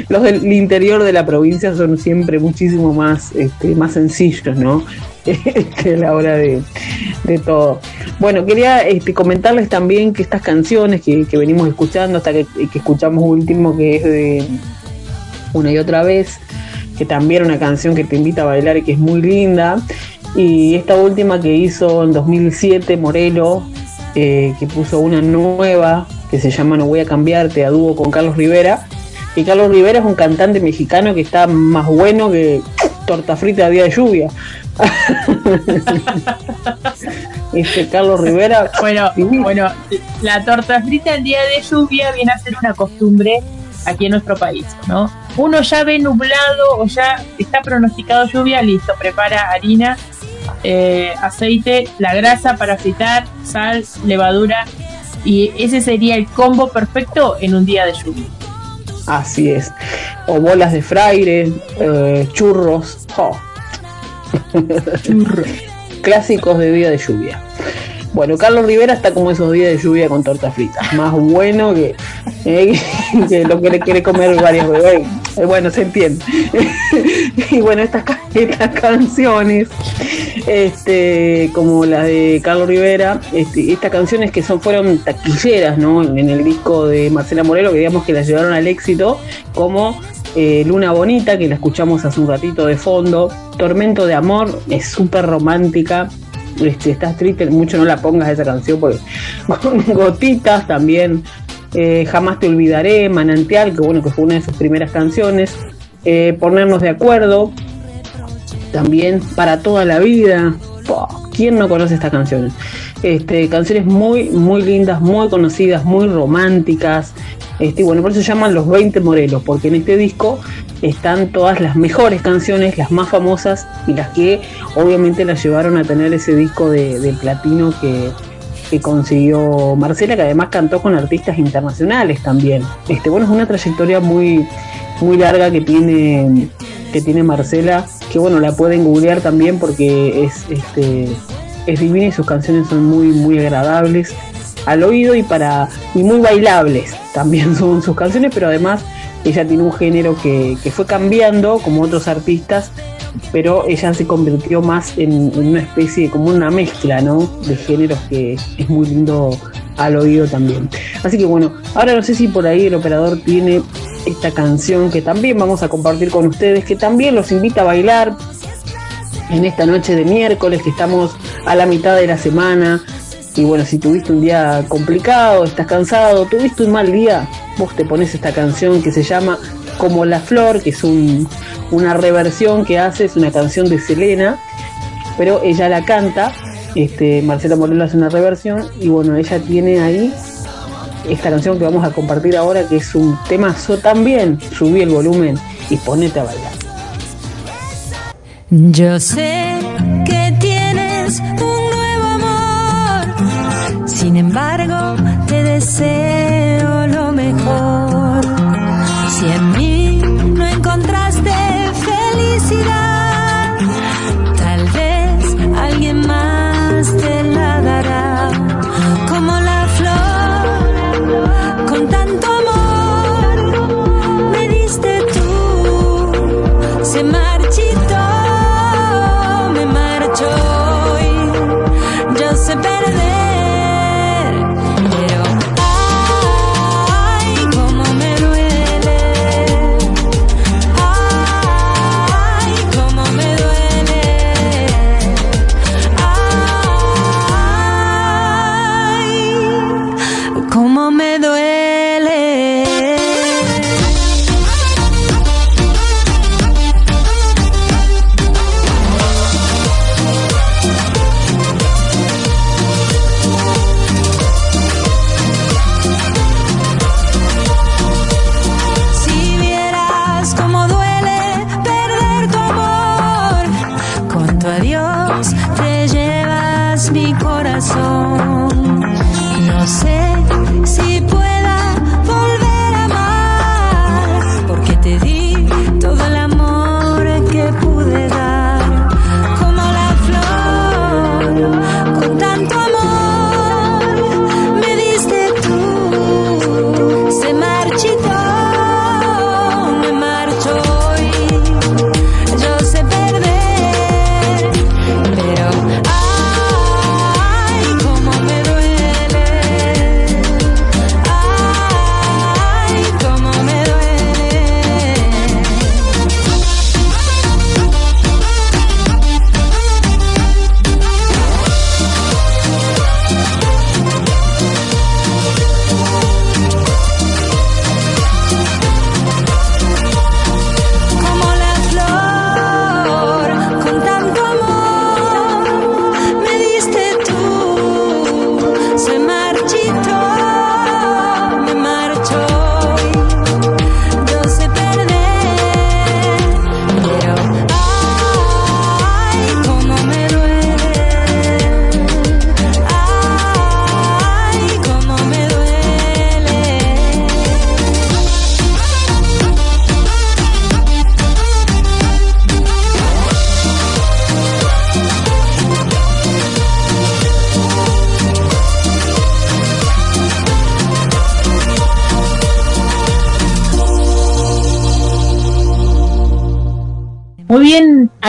Los del interior de la provincia son siempre muchísimo más, este, más sencillos, ¿no? Este, a la hora de, de todo. Bueno, quería este, comentarles también que estas canciones que, que venimos escuchando, hasta que, escuchamos último, que es de una y otra vez, que también una canción que te invita a bailar y que es muy linda. Y esta última que hizo en 2007 Morelo, eh, que puso una nueva que se llama No voy a cambiarte a dúo con Carlos Rivera. Y Carlos Rivera es un cantante mexicano que está más bueno que torta frita a día de lluvia. este Carlos Rivera. bueno, bueno, la torta frita el día de lluvia viene a ser una costumbre aquí en nuestro país, ¿no? Uno ya ve nublado o ya está pronosticado lluvia, listo, prepara harina, eh, aceite, la grasa para fritar, sal, levadura y ese sería el combo perfecto en un día de lluvia. Así es. O bolas de fraire, eh, churros. oh. Clásicos de día de lluvia. Bueno, Carlos Rivera está como esos días de lluvia con tortas fritas. Más bueno que, eh, que lo que le quiere comer varias veces. Eh, Bueno, se entiende. y bueno, estas, estas canciones, este, como las de Carlos Rivera, este, estas canciones que son fueron taquilleras, ¿no? En el disco de Marcela Morelo, que digamos que las llevaron al éxito, como eh, Luna Bonita, que la escuchamos hace un ratito de fondo, Tormento de Amor, es súper romántica. Este, estás triste, mucho no la pongas esa canción porque con gotitas también. eh, Jamás te olvidaré, Manantial, que bueno, que fue una de sus primeras canciones. eh, Ponernos de acuerdo, también para toda la vida. ¿Quién no conoce estas canciones? Este, canciones muy, muy lindas, muy conocidas, muy románticas. Este, bueno, por eso se llaman los 20 Morelos, porque en este disco están todas las mejores canciones, las más famosas y las que obviamente las llevaron a tener ese disco de, platino que, que consiguió Marcela, que además cantó con artistas internacionales también. Este, bueno, es una trayectoria muy, muy larga que tiene, que tiene Marcela, que bueno, la pueden googlear también porque es, este, es divina y sus canciones son muy, muy agradables al oído y para y muy bailables también son sus canciones, pero además ella tiene un género que, fue cambiando como otros artistas, pero ella se convirtió más en, una especie, como una mezcla, ¿no? De géneros que es muy lindo al oído también. Así que bueno, ahora no sé si por ahí el operador tiene esta canción que también vamos a compartir con ustedes, que también los invita a bailar en esta noche de miércoles, que estamos a la mitad de la semana. Y bueno, si tuviste un día complicado, estás cansado, tuviste un mal día, vos te pones esta canción que se llama Como la Flor, que es un- una reversión que hace, es una canción de Selena, pero ella la canta, este, Marcela Morelo hace una reversión, y bueno, ella tiene ahí esta canción que vamos a compartir ahora, que es un temazo también, subí el volumen y ponete a bailar. Yo sé sin embargo te deseo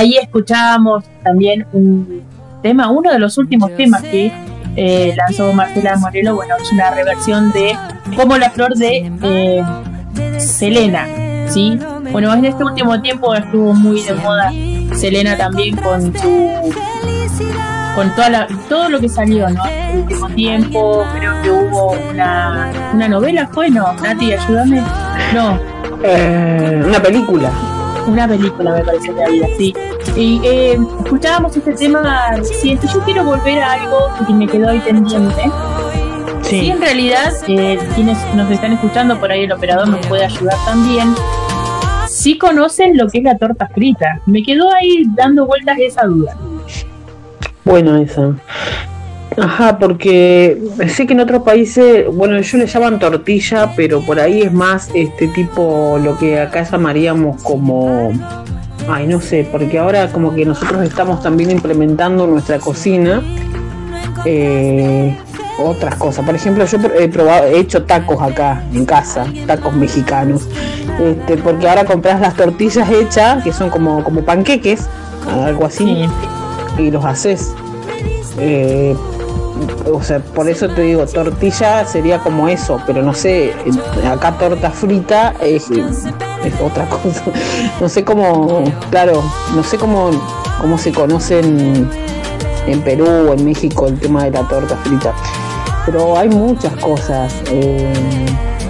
ahí escuchábamos también un tema, uno de los últimos temas que eh, lanzó Marcela Morelo. Bueno, es una reversión de Como la flor de eh, Selena, ¿sí? Bueno, en este último tiempo estuvo muy de moda Selena también con su con toda la, todo lo que salió, ¿no? En el último tiempo, creo que hubo una, una novela, ¿fue? No, Nati, ayúdame. No, Eh, una película. una película me parece que había, sí. Y eh, escuchábamos este tema reciente. Yo quiero volver a algo que me quedó ahí pendiente. Sí, en realidad, eh, quienes nos están escuchando, por ahí el operador nos puede ayudar también. Sí conocen lo que es la torta frita. Me quedó ahí dando vueltas esa duda. Bueno, esa. Ajá, porque sé que en otros países, bueno, ellos le llaman tortilla, pero por ahí es más este tipo lo que acá llamaríamos como, ay, no sé, porque ahora como que nosotros estamos también implementando en nuestra cocina eh, otras cosas. Por ejemplo, yo he probado, he hecho tacos acá en casa, tacos mexicanos, este, porque ahora compras las tortillas hechas, que son como, como panqueques, algo así, y los haces. Eh, o sea, por eso te digo, tortilla sería como eso, pero no sé, eh, acá torta frita es, es otra cosa. No sé cómo, claro, no sé cómo, cómo se conoce en, en Perú o en México el tema de la torta frita. Pero hay muchas cosas, eh,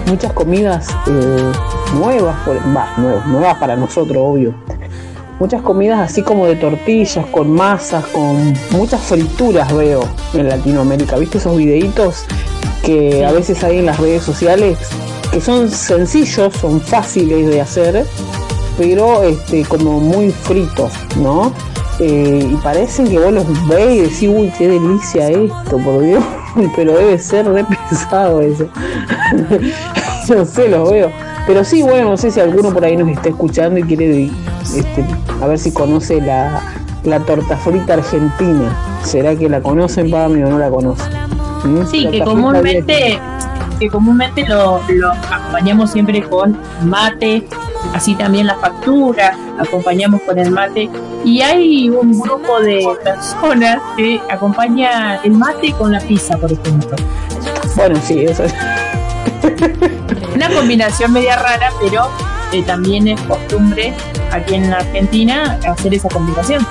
muchas comidas eh, nuevas, nuevas, nuevas para nosotros, obvio. Muchas comidas así como de tortillas, con masas, con muchas frituras veo en Latinoamérica. ¿Viste esos videitos que a veces hay en las redes sociales? Que son sencillos, son fáciles de hacer, pero este, como muy fritos, ¿no? Eh, y parecen que vos los ves y decís, uy, qué delicia esto, por Dios, pero debe ser re pesado eso. no sé, los veo. Pero sí, bueno, no sé si alguno por ahí nos está escuchando y quiere este, a ver si conoce la, la torta frita argentina. ¿Será que la conocen, Pami, o no la conocen? ¿Mm? Sí, que comúnmente, que comúnmente lo, lo acompañamos siempre con mate, así también las facturas, acompañamos con el mate. Y hay un grupo de personas que acompaña el mate con la pizza, por ejemplo. Bueno, sí, eso es. Una combinación media rara, pero eh, también es costumbre aquí en la Argentina hacer esa combinación.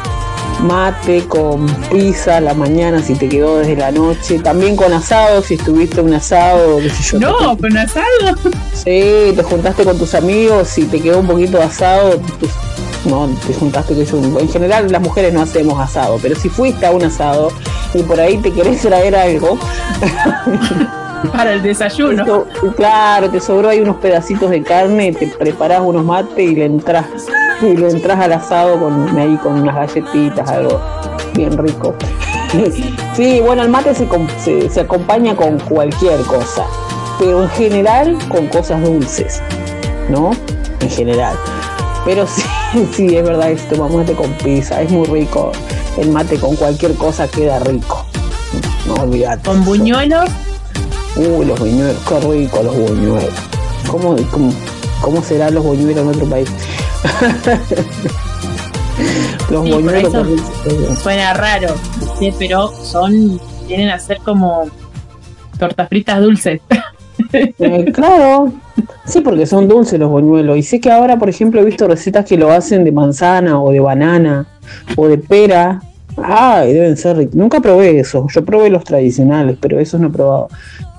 mate con pizza a la mañana si te quedó desde la noche, también con asado si estuviste un asado, qué sé yo. No, con asado. Sí, te juntaste con tus amigos y te quedó un poquito de asado, pues, no, te juntaste que yo, en general las mujeres no hacemos asado, pero si fuiste a un asado y por ahí te querés traer algo, Para el desayuno. Claro, te sobró ahí unos pedacitos de carne, te preparás unos mates y le entras y le entras al asado con ahí con unas galletitas, algo bien rico. Sí, bueno, el mate se, se, se acompaña con cualquier cosa, pero en general con cosas dulces, ¿no? En general. Pero sí, sí, es verdad, si tomamos mate con pizza, es muy rico. El mate con cualquier cosa queda rico. No olvidate. Con buñuelos, Uy, los buñuelos, qué rico los buñuelos. ¿Cómo, cómo, cómo serán los buñuelos en otro país? los Sí, por buñuelos. ricos. suena raro, sí, pero son, vienen a ser como tortas fritas dulces. Eh, claro, sí, porque son dulces los buñuelos. Y sé que ahora, por ejemplo, he visto recetas que lo hacen de manzana o de banana o de pera. Ay, deben ser ricos. Nunca probé eso. Yo probé los tradicionales, pero esos no he probado.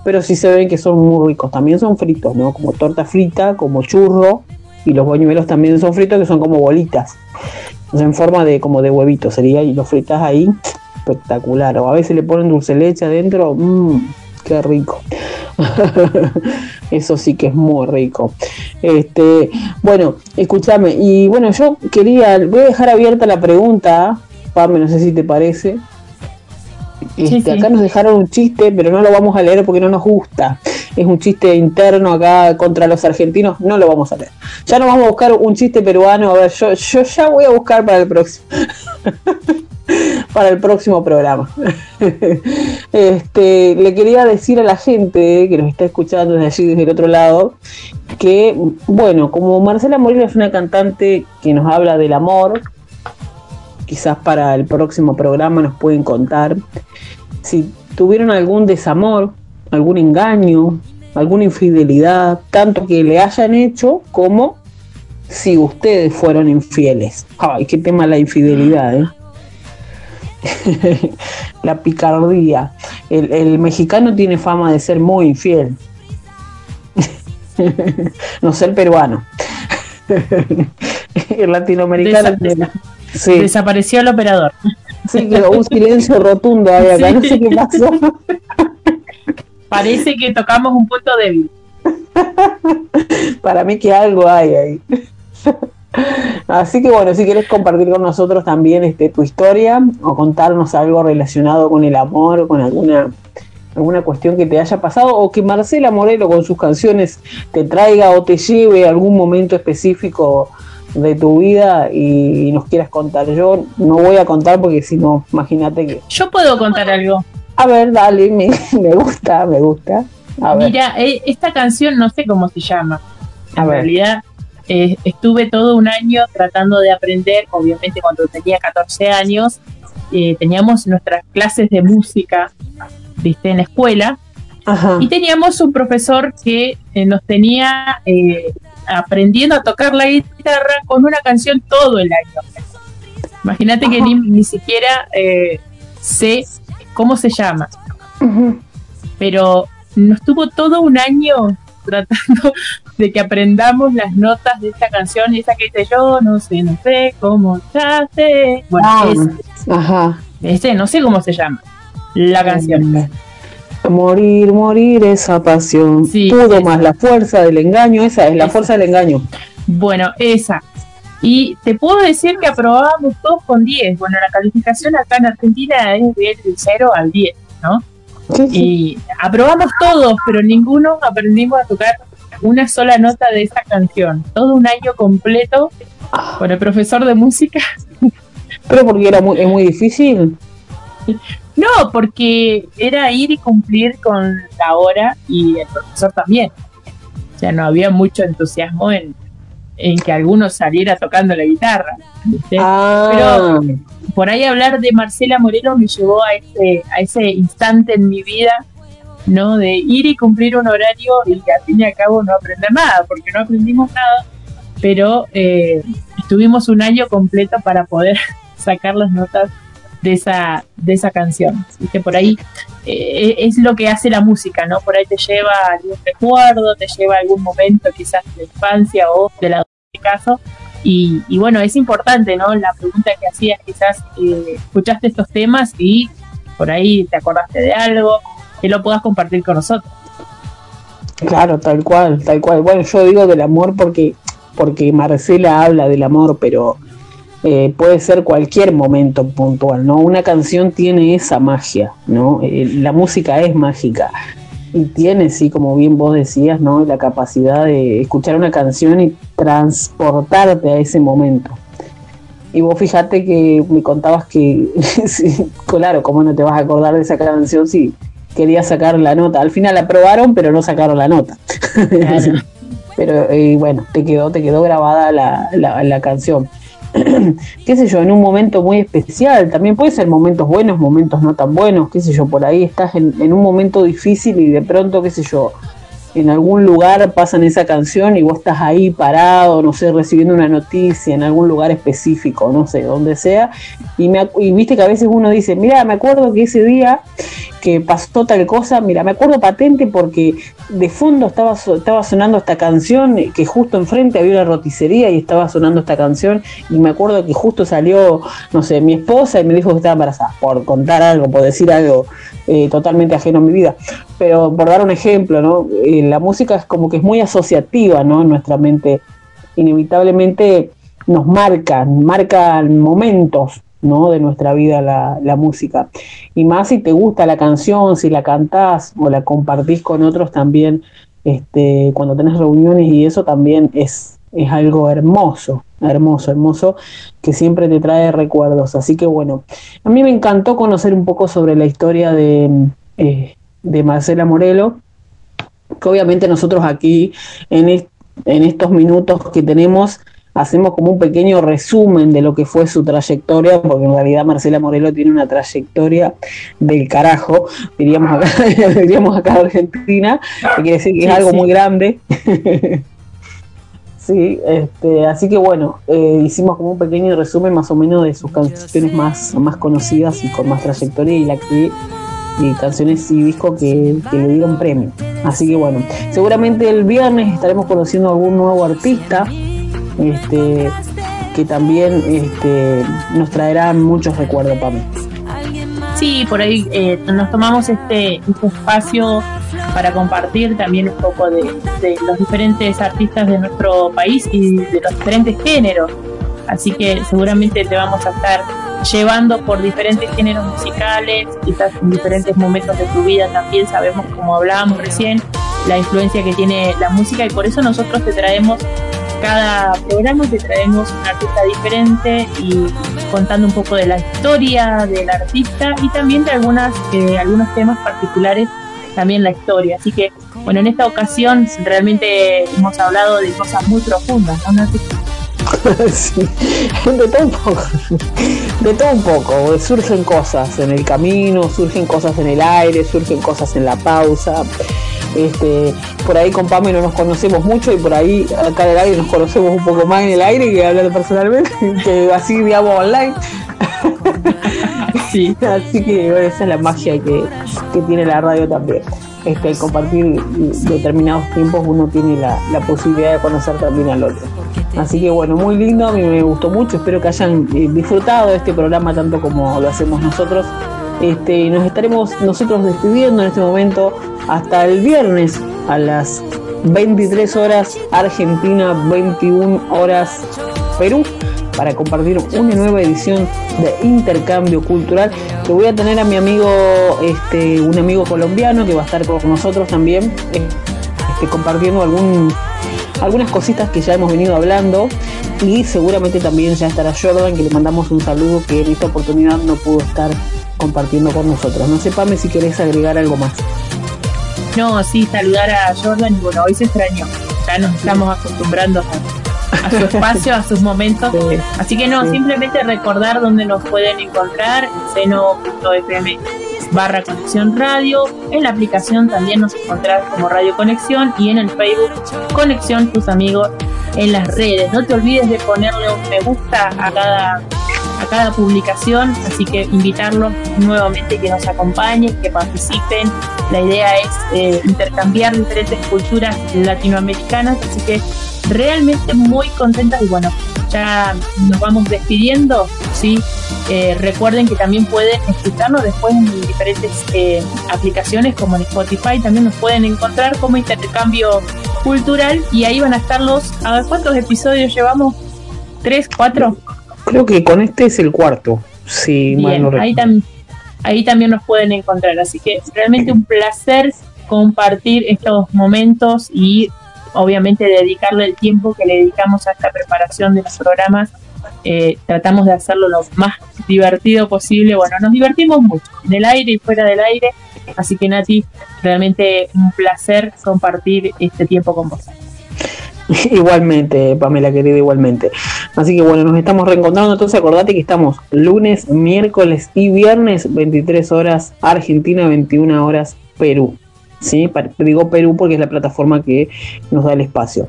Pero sí se ven que son muy ricos. También son fritos, ¿no? Como torta frita, como churro. Y los buñuelos también son fritos, que son como bolitas. En forma de como de huevito sería. Y los fritas ahí, espectacular. O a veces le ponen dulce leche adentro. Mmm, qué rico. Eso sí que es muy rico. Este, bueno, escúchame, y bueno, yo quería, voy a dejar abierta la pregunta, Pame, no sé si te parece. Este, sí. Acá nos dejaron un chiste, pero no lo vamos a leer porque no nos gusta. Es un chiste interno acá contra los argentinos, no lo vamos a leer. Ya nos vamos a buscar un chiste peruano. A ver, yo, yo ya voy a buscar para el próximo. para el próximo programa. este, le quería decir a la gente que nos está escuchando desde allí, desde el otro lado, que, bueno, como Marcela Molina es una cantante que nos habla del amor, quizás para el próximo programa nos pueden contar si tuvieron algún desamor, algún engaño, alguna infidelidad, tanto que le hayan hecho como si ustedes fueron infieles. Ay, qué tema la infidelidad, ¿eh? la picardía. El, el mexicano tiene fama de ser muy infiel. no ser peruano. el latinoamericano Desa- tiene- sí, Desapareció el operador. sí, quedó un silencio rotundo acá, no sé qué pasó. Parece que tocamos un punto débil. Para mí que algo hay ahí. Así que bueno, si quieres compartir con nosotros también este, tu historia o contarnos algo relacionado con el amor o con alguna, alguna cuestión que te haya pasado o que Marcela Morelo con sus canciones te traiga o te lleve a algún momento específico de tu vida y, nos quieras contar. Yo no voy a contar porque si no, imagínate que... Yo puedo contar algo. A ver, dale, me, me gusta, me gusta. A Mira, eh, esta canción no sé cómo se llama. A En realidad eh, estuve todo un año tratando de aprender, obviamente cuando tenía 14 años, eh, teníamos nuestras clases de música viste, en la escuela. Ajá. Y teníamos un profesor que eh, nos tenía aprendiendo a tocar la guitarra con una canción todo el año. Imagínate que ni, ni siquiera eh, sé cómo se llama, pero nos tuvo todo un año tratando de que aprendamos las notas de esta canción y esa que dice yo no sé, no sé cómo ya sé. Bueno, Ah, Ajá. ese no sé cómo se llama la canción. Morir, morir, esa pasión. Sí, Pudo esa. más la fuerza del engaño. Esa es la Esa. fuerza del engaño. Bueno, esa. Y te puedo decir que aprobábamos todos con 10. Bueno, la calificación acá en Argentina es del 0 al 10, ¿no? Sí, sí. Y aprobamos todos, pero ninguno aprendimos a tocar una sola nota de esa canción. Todo un año completo con el profesor de música. Pero porque era muy, es muy difícil. No, porque era ir y cumplir con la hora y el profesor también. O sea, no había mucho entusiasmo en, en que alguno saliera tocando la guitarra. ¿viste? Ah, por ahí hablar de Marcela Moreno me llevó a ese, a ese instante en mi vida, ¿no? De ir y cumplir un horario y al fin y al cabo no aprender nada, porque no aprendimos nada, pero eh, estuvimos un año completo para poder sacar las notas de esa, de esa canción. Por ahí eh, es lo que hace la música, ¿no? Por ahí te lleva algún recuerdo, te lleva algún momento quizás de la infancia o de la caso. Y, y bueno, es importante, ¿no? La pregunta que hacías, quizás eh, escuchaste estos temas y por ahí te acordaste de algo, que lo puedas compartir con nosotros. claro, tal cual, tal cual. Bueno, yo digo del amor porque, porque Marcela habla del amor, pero eh, puede ser cualquier momento puntual, ¿no? Una canción tiene esa magia, ¿no? Eh, la música es mágica y tiene, sí, como bien vos decías, ¿no? La capacidad de escuchar una canción y transportarte a ese momento. Y vos fíjate que me contabas que, sí, claro, ¿cómo no te vas a acordar de esa canción si querías sacar la nota? Al final la aprobaron, pero no sacaron la nota. Claro. pero eh, bueno, te quedó, te quedó grabada la, la, la canción. qué sé yo, en un momento muy especial, también puede ser momentos buenos, momentos no tan buenos, qué sé yo, por ahí estás en, un momento difícil y de pronto, qué sé yo, en algún lugar pasan esa canción y vos estás ahí parado, no sé, recibiendo una noticia en algún lugar específico, no sé, donde sea, y, me, y viste que a veces uno dice, mira, me acuerdo que ese día que pasó tal cosa, mira, me acuerdo patente porque de fondo estaba, estaba sonando esta canción, que justo enfrente había una roticería y estaba sonando esta canción, y me acuerdo que justo salió, no sé, mi esposa y me dijo que estaba embarazada, por contar algo, por decir algo eh, totalmente ajeno a mi vida. Pero por dar un ejemplo, ¿no? Eh, la música es como que es muy asociativa, ¿no? En nuestra mente, inevitablemente nos marcan, marcan momentos, ¿no? De nuestra vida la, la música. Y más si te gusta la canción, si la cantás o la compartís con otros también, este, cuando tenés reuniones y eso también es, es algo hermoso, hermoso, hermoso, que siempre te trae recuerdos. Así que bueno, a mí me encantó conocer un poco sobre la historia de, eh, de Marcela Morelo, que obviamente nosotros aquí en, en estos minutos que tenemos hacemos como un pequeño resumen de lo que fue su trayectoria, porque en realidad Marcela Morelo tiene una trayectoria del carajo, diríamos acá, diríamos acá en Argentina, que quiere decir que Sí, es algo sí. muy grande. Sí, este, así que bueno, eh, hicimos como un pequeño resumen más o menos de sus canciones más, más conocidas y con más trayectoria y la que y canciones y discos que, que le dieron premio. Así que bueno, seguramente el viernes estaremos conociendo algún nuevo artista este, que también este, nos traerá muchos recuerdos para mí. Sí, por ahí eh, nos tomamos este, este espacio para compartir también un poco de, de los diferentes artistas de nuestro país y de los diferentes géneros. Así que seguramente te vamos a estar llevando por diferentes géneros musicales, quizás en diferentes momentos de tu vida también sabemos, como hablábamos recién, la influencia que tiene la música y por eso nosotros te traemos cada programa te traemos un artista diferente y contando un poco de la historia del artista y también de algunas eh, algunos temas particulares también la historia así que bueno en esta ocasión realmente hemos hablado de cosas muy profundas ¿no? Sí, de todo un poco. De todo un poco. Surgen cosas en el camino, surgen cosas en el aire, surgen cosas en la pausa. Este, por ahí con Pame no nos conocemos mucho y por ahí acá en el aire nos conocemos un poco más en el aire que hablando personalmente, que así digamos online. Sí. Así que bueno, esa es la magia que, que tiene la radio también. Este, al compartir determinados tiempos uno tiene la, la posibilidad de conocer también al otro. Así que bueno, muy lindo, a mí me gustó mucho, espero que hayan eh, disfrutado de este programa tanto como lo hacemos nosotros. Este, nos estaremos nosotros despidiendo en este momento hasta el viernes a las 23 horas Argentina, 21 horas Perú para compartir una nueva edición de intercambio cultural que voy a tener a mi amigo este un amigo colombiano que va a estar con nosotros también este, compartiendo algún algunas cositas que ya hemos venido hablando y seguramente también ya estará Jordan que le mandamos un saludo que en esta oportunidad no pudo estar compartiendo con nosotros. No sé, Pame, si querés agregar algo más. No, sí, saludar a Jordan y bueno, hoy se extrañó. Ya nos estamos acostumbrando a, a su espacio, a sus momentos. Sí, Así que no, sí. simplemente recordar dónde nos pueden encontrar en seno.fm barra conexión radio. En la aplicación también nos encontrás como Radio Conexión y en el Facebook Conexión Tus Amigos en las redes. No te olvides de ponerle un me gusta a cada cada publicación, así que invitarlos nuevamente que nos acompañen, que participen. La idea es eh, intercambiar diferentes culturas latinoamericanas, así que realmente muy contentas y bueno, ya nos vamos despidiendo, ¿sí? Eh, recuerden que también pueden escucharnos después en diferentes eh, aplicaciones como en Spotify, también nos pueden encontrar como intercambio cultural y ahí van a estar los, a ver cuántos episodios llevamos, tres, cuatro. Creo que con este es el cuarto, si mal Bien, ahí, tam- ahí también nos pueden encontrar. Así que realmente un placer compartir estos momentos y obviamente dedicarle el tiempo que le dedicamos a esta preparación de los programas. Eh, tratamos de hacerlo lo más divertido posible. Bueno, nos divertimos mucho en el aire y fuera del aire. Así que Nati, realmente un placer compartir este tiempo con vos. Igualmente, Pamela querida, igualmente. Así que bueno, nos estamos reencontrando. Entonces acordate que estamos lunes, miércoles y viernes, 23 horas Argentina, 21 horas Perú. ¿Sí? Digo Perú porque es la plataforma que nos da el espacio.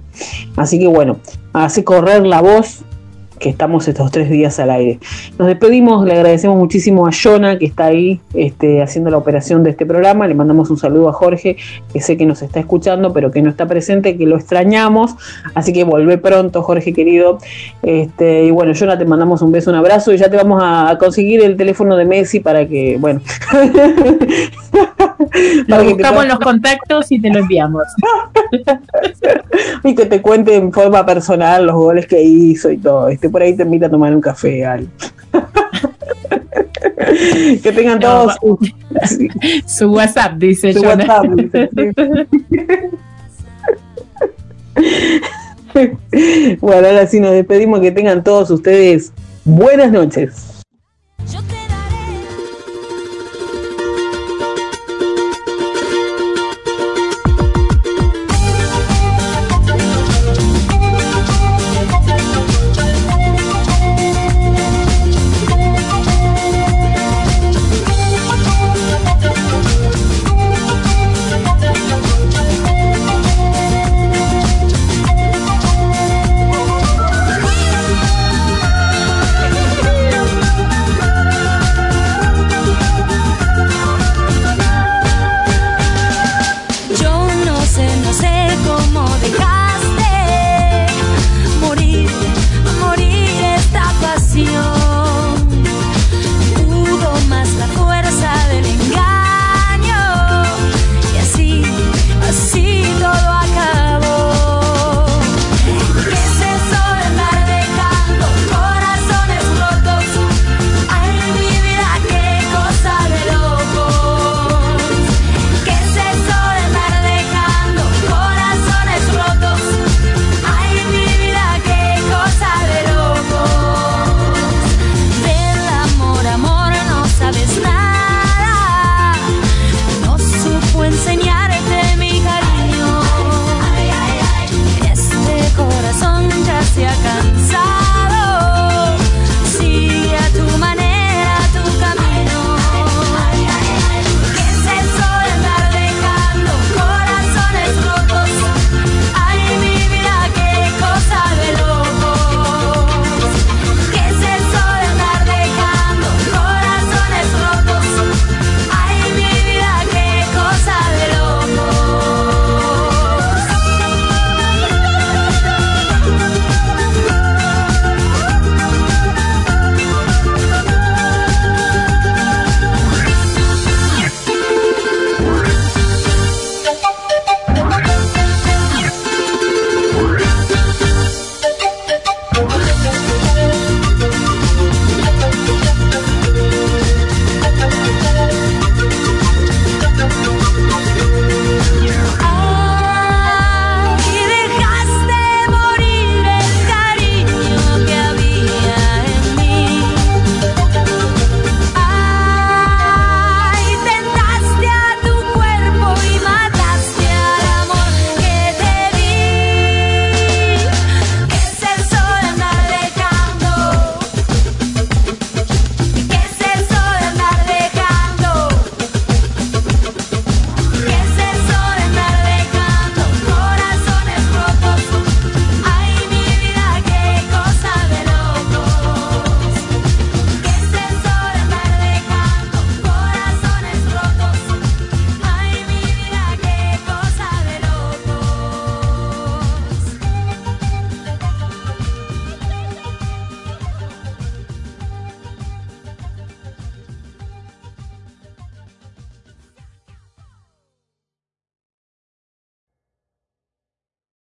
Así que bueno, hace correr la voz que estamos estos tres días al aire. Nos despedimos, le agradecemos muchísimo a Jonah que está ahí este, haciendo la operación de este programa. Le mandamos un saludo a Jorge, que sé que nos está escuchando, pero que no está presente, que lo extrañamos. Así que vuelve pronto, Jorge querido. Este, y bueno, Jonah, te mandamos un beso, un abrazo y ya te vamos a conseguir el teléfono de Messi para que, bueno. Lo te buscamos los contactos y te lo enviamos. y que te cuente en forma personal los goles que hizo y todo. Este por ahí te invita a tomar un café, Al. que tengan No, todos su, Su WhatsApp, dice su Jonah. WhatsApp. dice, sí. bueno, ahora sí nos despedimos. Que tengan todos ustedes buenas noches.